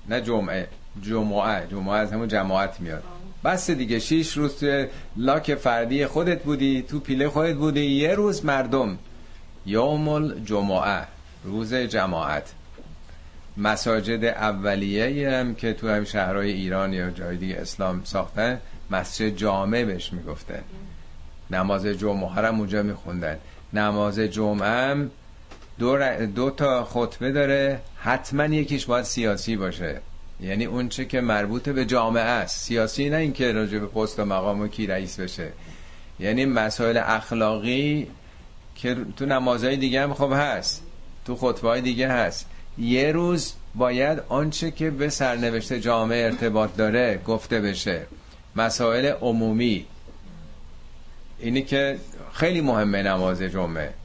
نه جمعه جمعه. جمعه از همون جماعت میاد. بس دیگه شیش روز توی لاک فردی خودت بودی تو پیله خودت بودی یه روز مردم. یوم الجمعه روز جماعت. مساجد اولیه هم که تو هم شهرهای ایران یا جای دیگه اسلام ساختن مسجد جامع بهش می‌گفتن نماز جمعه هم اونجا میخوندن. نماز جمعه هم دو, دو تا خطبه داره حتما یکیش باید سیاسی باشه. یعنی اون چه که مربوط به جامعه است. سیاسی نه اینکه راجع به پست و مقام و کی رئیس بشه. یعنی مسائل اخلاقی که تو نمازهای دیگه هم خب هست. تو خطبه های دیگه هست. یه روز باید آنچه که به سرنوشت جامعه ارتباط داره گفته بشه. مسائل عمومی. اینی که خیلی مهمه نماز جمعه.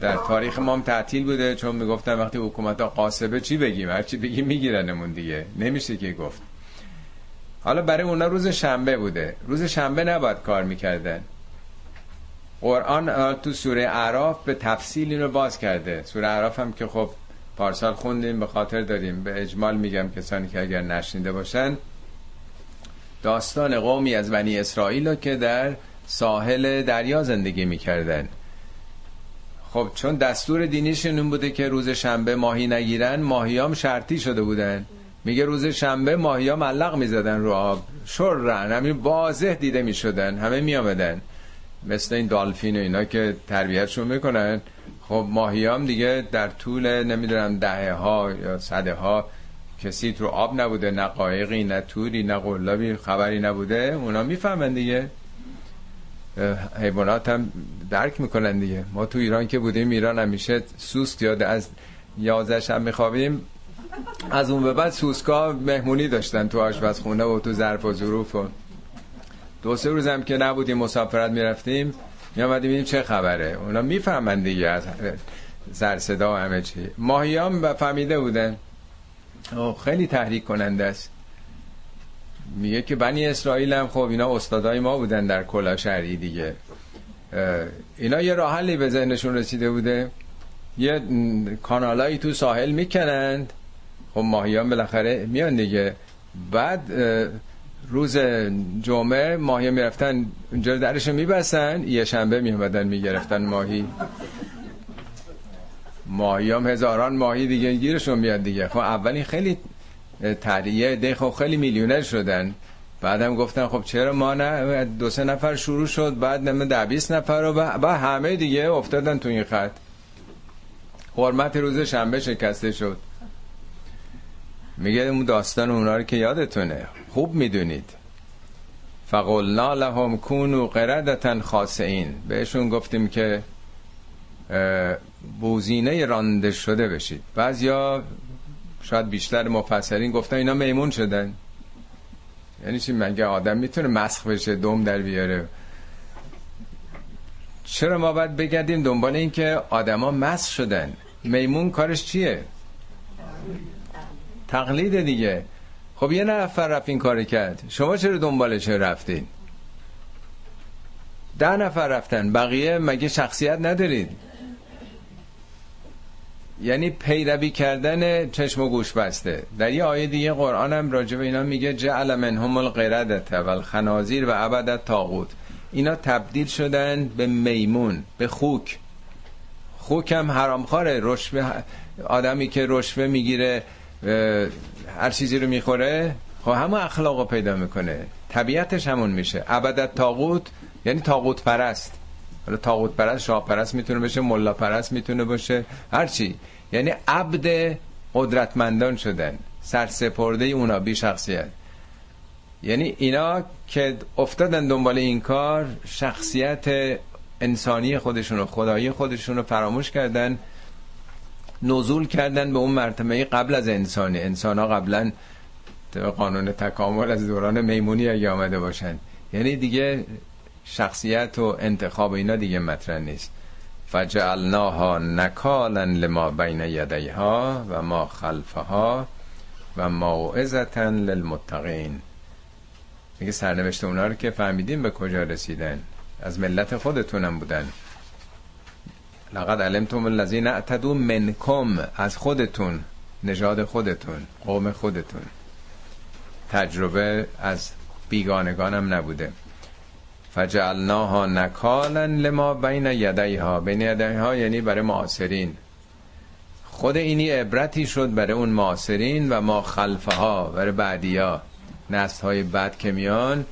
در تاریخ ما هم تعطیل بوده چون می‌گفتن وقتی حکومت ها قاسبه چی بگیم؟ هرچی بگیم میگیرنمون دیگه. نمیشه که گفت. حالا برای اونا روز شنبه بوده. روز شنبه نباید کار می‌کردن. قرآن تو سوره عراف به تفصیل اینو باز کرده. سوره عراف هم که خب پارسال خوندیم به خاطر داریم. به اجمال میگم کسانی که اگر نشنیده باشن. داستان قومی از بنی اسرائیل که در ساحل دریا زندگی می‌کردن. خب چون دستور دینیشون این بوده که روز شنبه ماهی نگیرن ماهیام شرطی شده بودن. میگه روز شنبه ماهیا ملق می‌زدن رو آب. شرن. همین واضح دیده می‌شدن. همه میامدن مثل این دالفین و اینا که تربیتشون می‌کنن. خب ماهیام دیگه در طول نمی‌دونم دهه ها یا صده ها کسی تو آب نبوده. نه قایقی نه توری نه قلابی خبری نبوده. اونا می‌فهمن دیگه. حیوانات هم درک می‌کنن دیگه. ما تو ایران که بودیم ایران همیشه سوسک یاد از یازده شب میخوابیم. از اون به بعد سوسکا مهمونی داشتن تو آشپزخونه و تو ظرف و ظروف و دو سه روز هم که نبودیم مسافرت می‌رفتیم میامدیم ببینیم چه خبره. اونا می‌فهمن دیگه از سر صدا و همه چی. ماهیام فهمیده بودن. خیلی تحریک کننده است. میگه که بنی اسرائیل هم خب اینا استادای ما بودن در کلا شهری دیگه. اینا یه راه حلی به ذهنشون رسیده بوده. یه کانالایی تو ساحل می‌کنند. خب ماهیان بالاخره میان دیگه. بعد روز جمعه ماهی می‌رفتن اونجا درشو میبستن یه شنبه میامدن می‌گرفتن ماهی. ماهی هم هزاران ماهی دیگه گیرشون میاد دیگه. خب اولی خیلی تریه ده خب خیلی میلیونر شدن. بعدم گفتن خب چرا ما نه؟ دو سه نفر شروع شد بعد نمه ده بیست نفر و بعد همه دیگه افتادن تو این خط. حرمت روز شنبه شکسته شد. میگه اون داستان اونا رو که یادتونه. خوب می‌دونید. فقلنا لهم کونو قردتا خاصین بهشون گفتیم که بوزینه رانده شده بشید. بعضیا شاید بیشتر مفسرین گفتن اینا میمون شدن. یعنی چی؟ مگه آدم می‌تونه مسخ بشه دوم در بیاره؟ چرا ما باید بگردیم دنبال این که آدما مسخ شدن؟ میمون کارش چیه؟ تقلید دیگه. خب یه نفر رفت این کار کرد. شما چرا دنبالش رفتین؟ ده نفر رفتن. بقیه مگه شخصیت ندارید؟ یعنی پیروی کردن چشم و گوش بسته. در یه آیه دیگه قرآن هم راجع به اینا میگه جعل منهم القردت و الخنازیر و عبدت تاغوت اینا تبدیل شدن به میمون به خوک. خوک هم حرامخواره. رشوه آدمی که رشوه می‌گیره هر چیزی رو می‌خوره خب همه اخلاقو پیدا می‌کنه. طبیعتش همون میشه. عبدت تاغوت یعنی تاغوت پرست. حالا تاغوت پرست شاه پرست می‌تونه بشه ملا پرست می‌تونه باشه هرچی یعنی عبد قدرتمندان شدن سرسپرده اونا بی شخصیت یعنی اینا که افتادن دنبال این کار شخصیت انسانی خودشون و خدایی خودشون فراموش کردن نزول کردن به اون مرتبه قبل از انسانی. انسان ها قبلا قانون تکامل از دوران میمونی اگه آمده باشن. یعنی دیگه شخصیت و انتخاب اینا دیگه مطرح نیست. فجعلناها نکالا لما بین یدیها و ما خلفها و موعظتا للمتقین. میگه سرنوشت اونا رو که فهمیدیم به کجا رسیدن. از ملت خودتونم بودن. لقد علمتم الذین اعتدوا منکم. از خودتون. نژاد خودتون. قوم خودتون. تجربه از بیگانگانم نبوده. فجعلناها نکالا لما بین یدیها. بین یدیها یعنی برای معاصرین. خود اینی عبرتی شد برای اون معاصرین و ما خلفها برای بعدیا. نسل های بعد که میان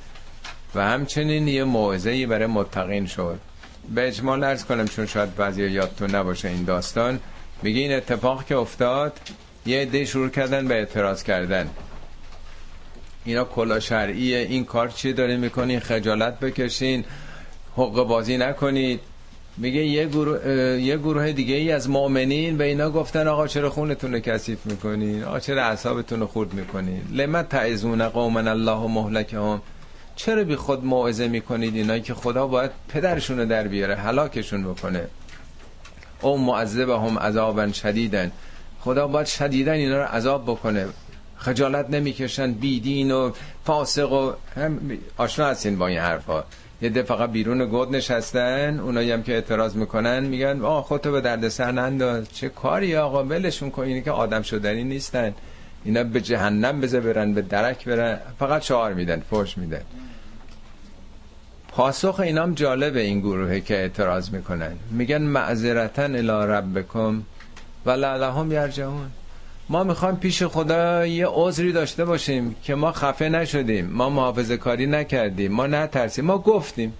و همچنین یه موعظه‌ای برای متقین شد. به اجمال ارز کنم چون شاید بعضی یادتون نباشه این داستان میگه این اتفاق که افتاد یه عده شروع کردن به اعتراض کردن. اینا کلا شرعیه این کار چی داره می‌کنین؟ خجالت بکشین حق بازی نکنید. میگه یه گروه, یه گروه دیگه ای از مؤمنین به اینا گفتن آقا چرا خونتون رو کثیف می‌کنین؟ آقا چرا اعصابتون رو خورد می‌کنین؟ لمت تعزون قومن الله مهلکهم؟ چرا بی خود موعظه می‌کنید اینایی که خدا باید پدرشون رو در بیاره هلاکشون بکنه؟ او معذبهم عذابا شدیدن خدا باید شدیدن اینا رو عذاب بکنه. خجالت نمی‌کشن بیدین و فاسق و هم آشنا هستین با این حرفا. یه ده فقط بیرون گود نشستن اونایی هم که اعتراض می‌کنن میگن آقا خودتو به درد سر ننداز. چه کاری آقا؟ ولشون کن اینی که آدم شدنی نیستن. اینا به جهنم بزه برن به درک برن. فقط شعار میدن فوش میدن. پاسخ اینام جالبه این گروهه که اعتراض می‌کنن. میگن معذرتا الی ربکم و لعلهم یرجعون. ما می‌خوایم پیش خدا یه عذری داشته باشیم که ما خفه نشدیم ما محافظه کاری نکردیم ما نترسیم ما گفتیم.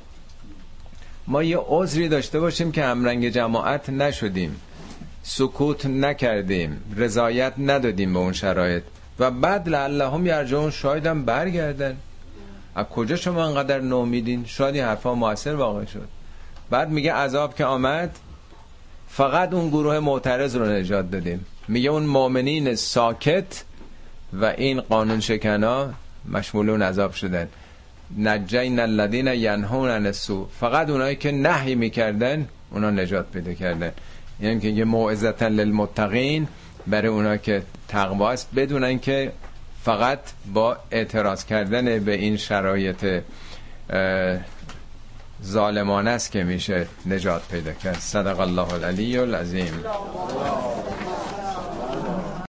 ما یه عذری داشته باشیم که همرنگ جماعت نشدیم. سکوت نکردیم رضایت ندادیم به اون شرایط. و بعد لعلهم یرجعون شایدم برگردن. از کجا شما انقدر نومیدین؟ شاید این حرفا موثر واقع شد. بعد میگه عذاب که آمد فقط اون گروه معترض رو نجات دادیم. میگه اون مؤمنین ساکت و این قانون شکنا مشمولون عذاب شدن. نجین الذین ینهون عن السوء. فقط اونایی که نهی می‌کردن اونا نجات پیدا کردن. یعنی که یه موعظتا للمتقین برای اونا که تقوا است بدونن که فقط با اعتراض کردن به این شرایط ظالمانه است که میشه نجات پیدا کرد. صدق الله العلی العظیم.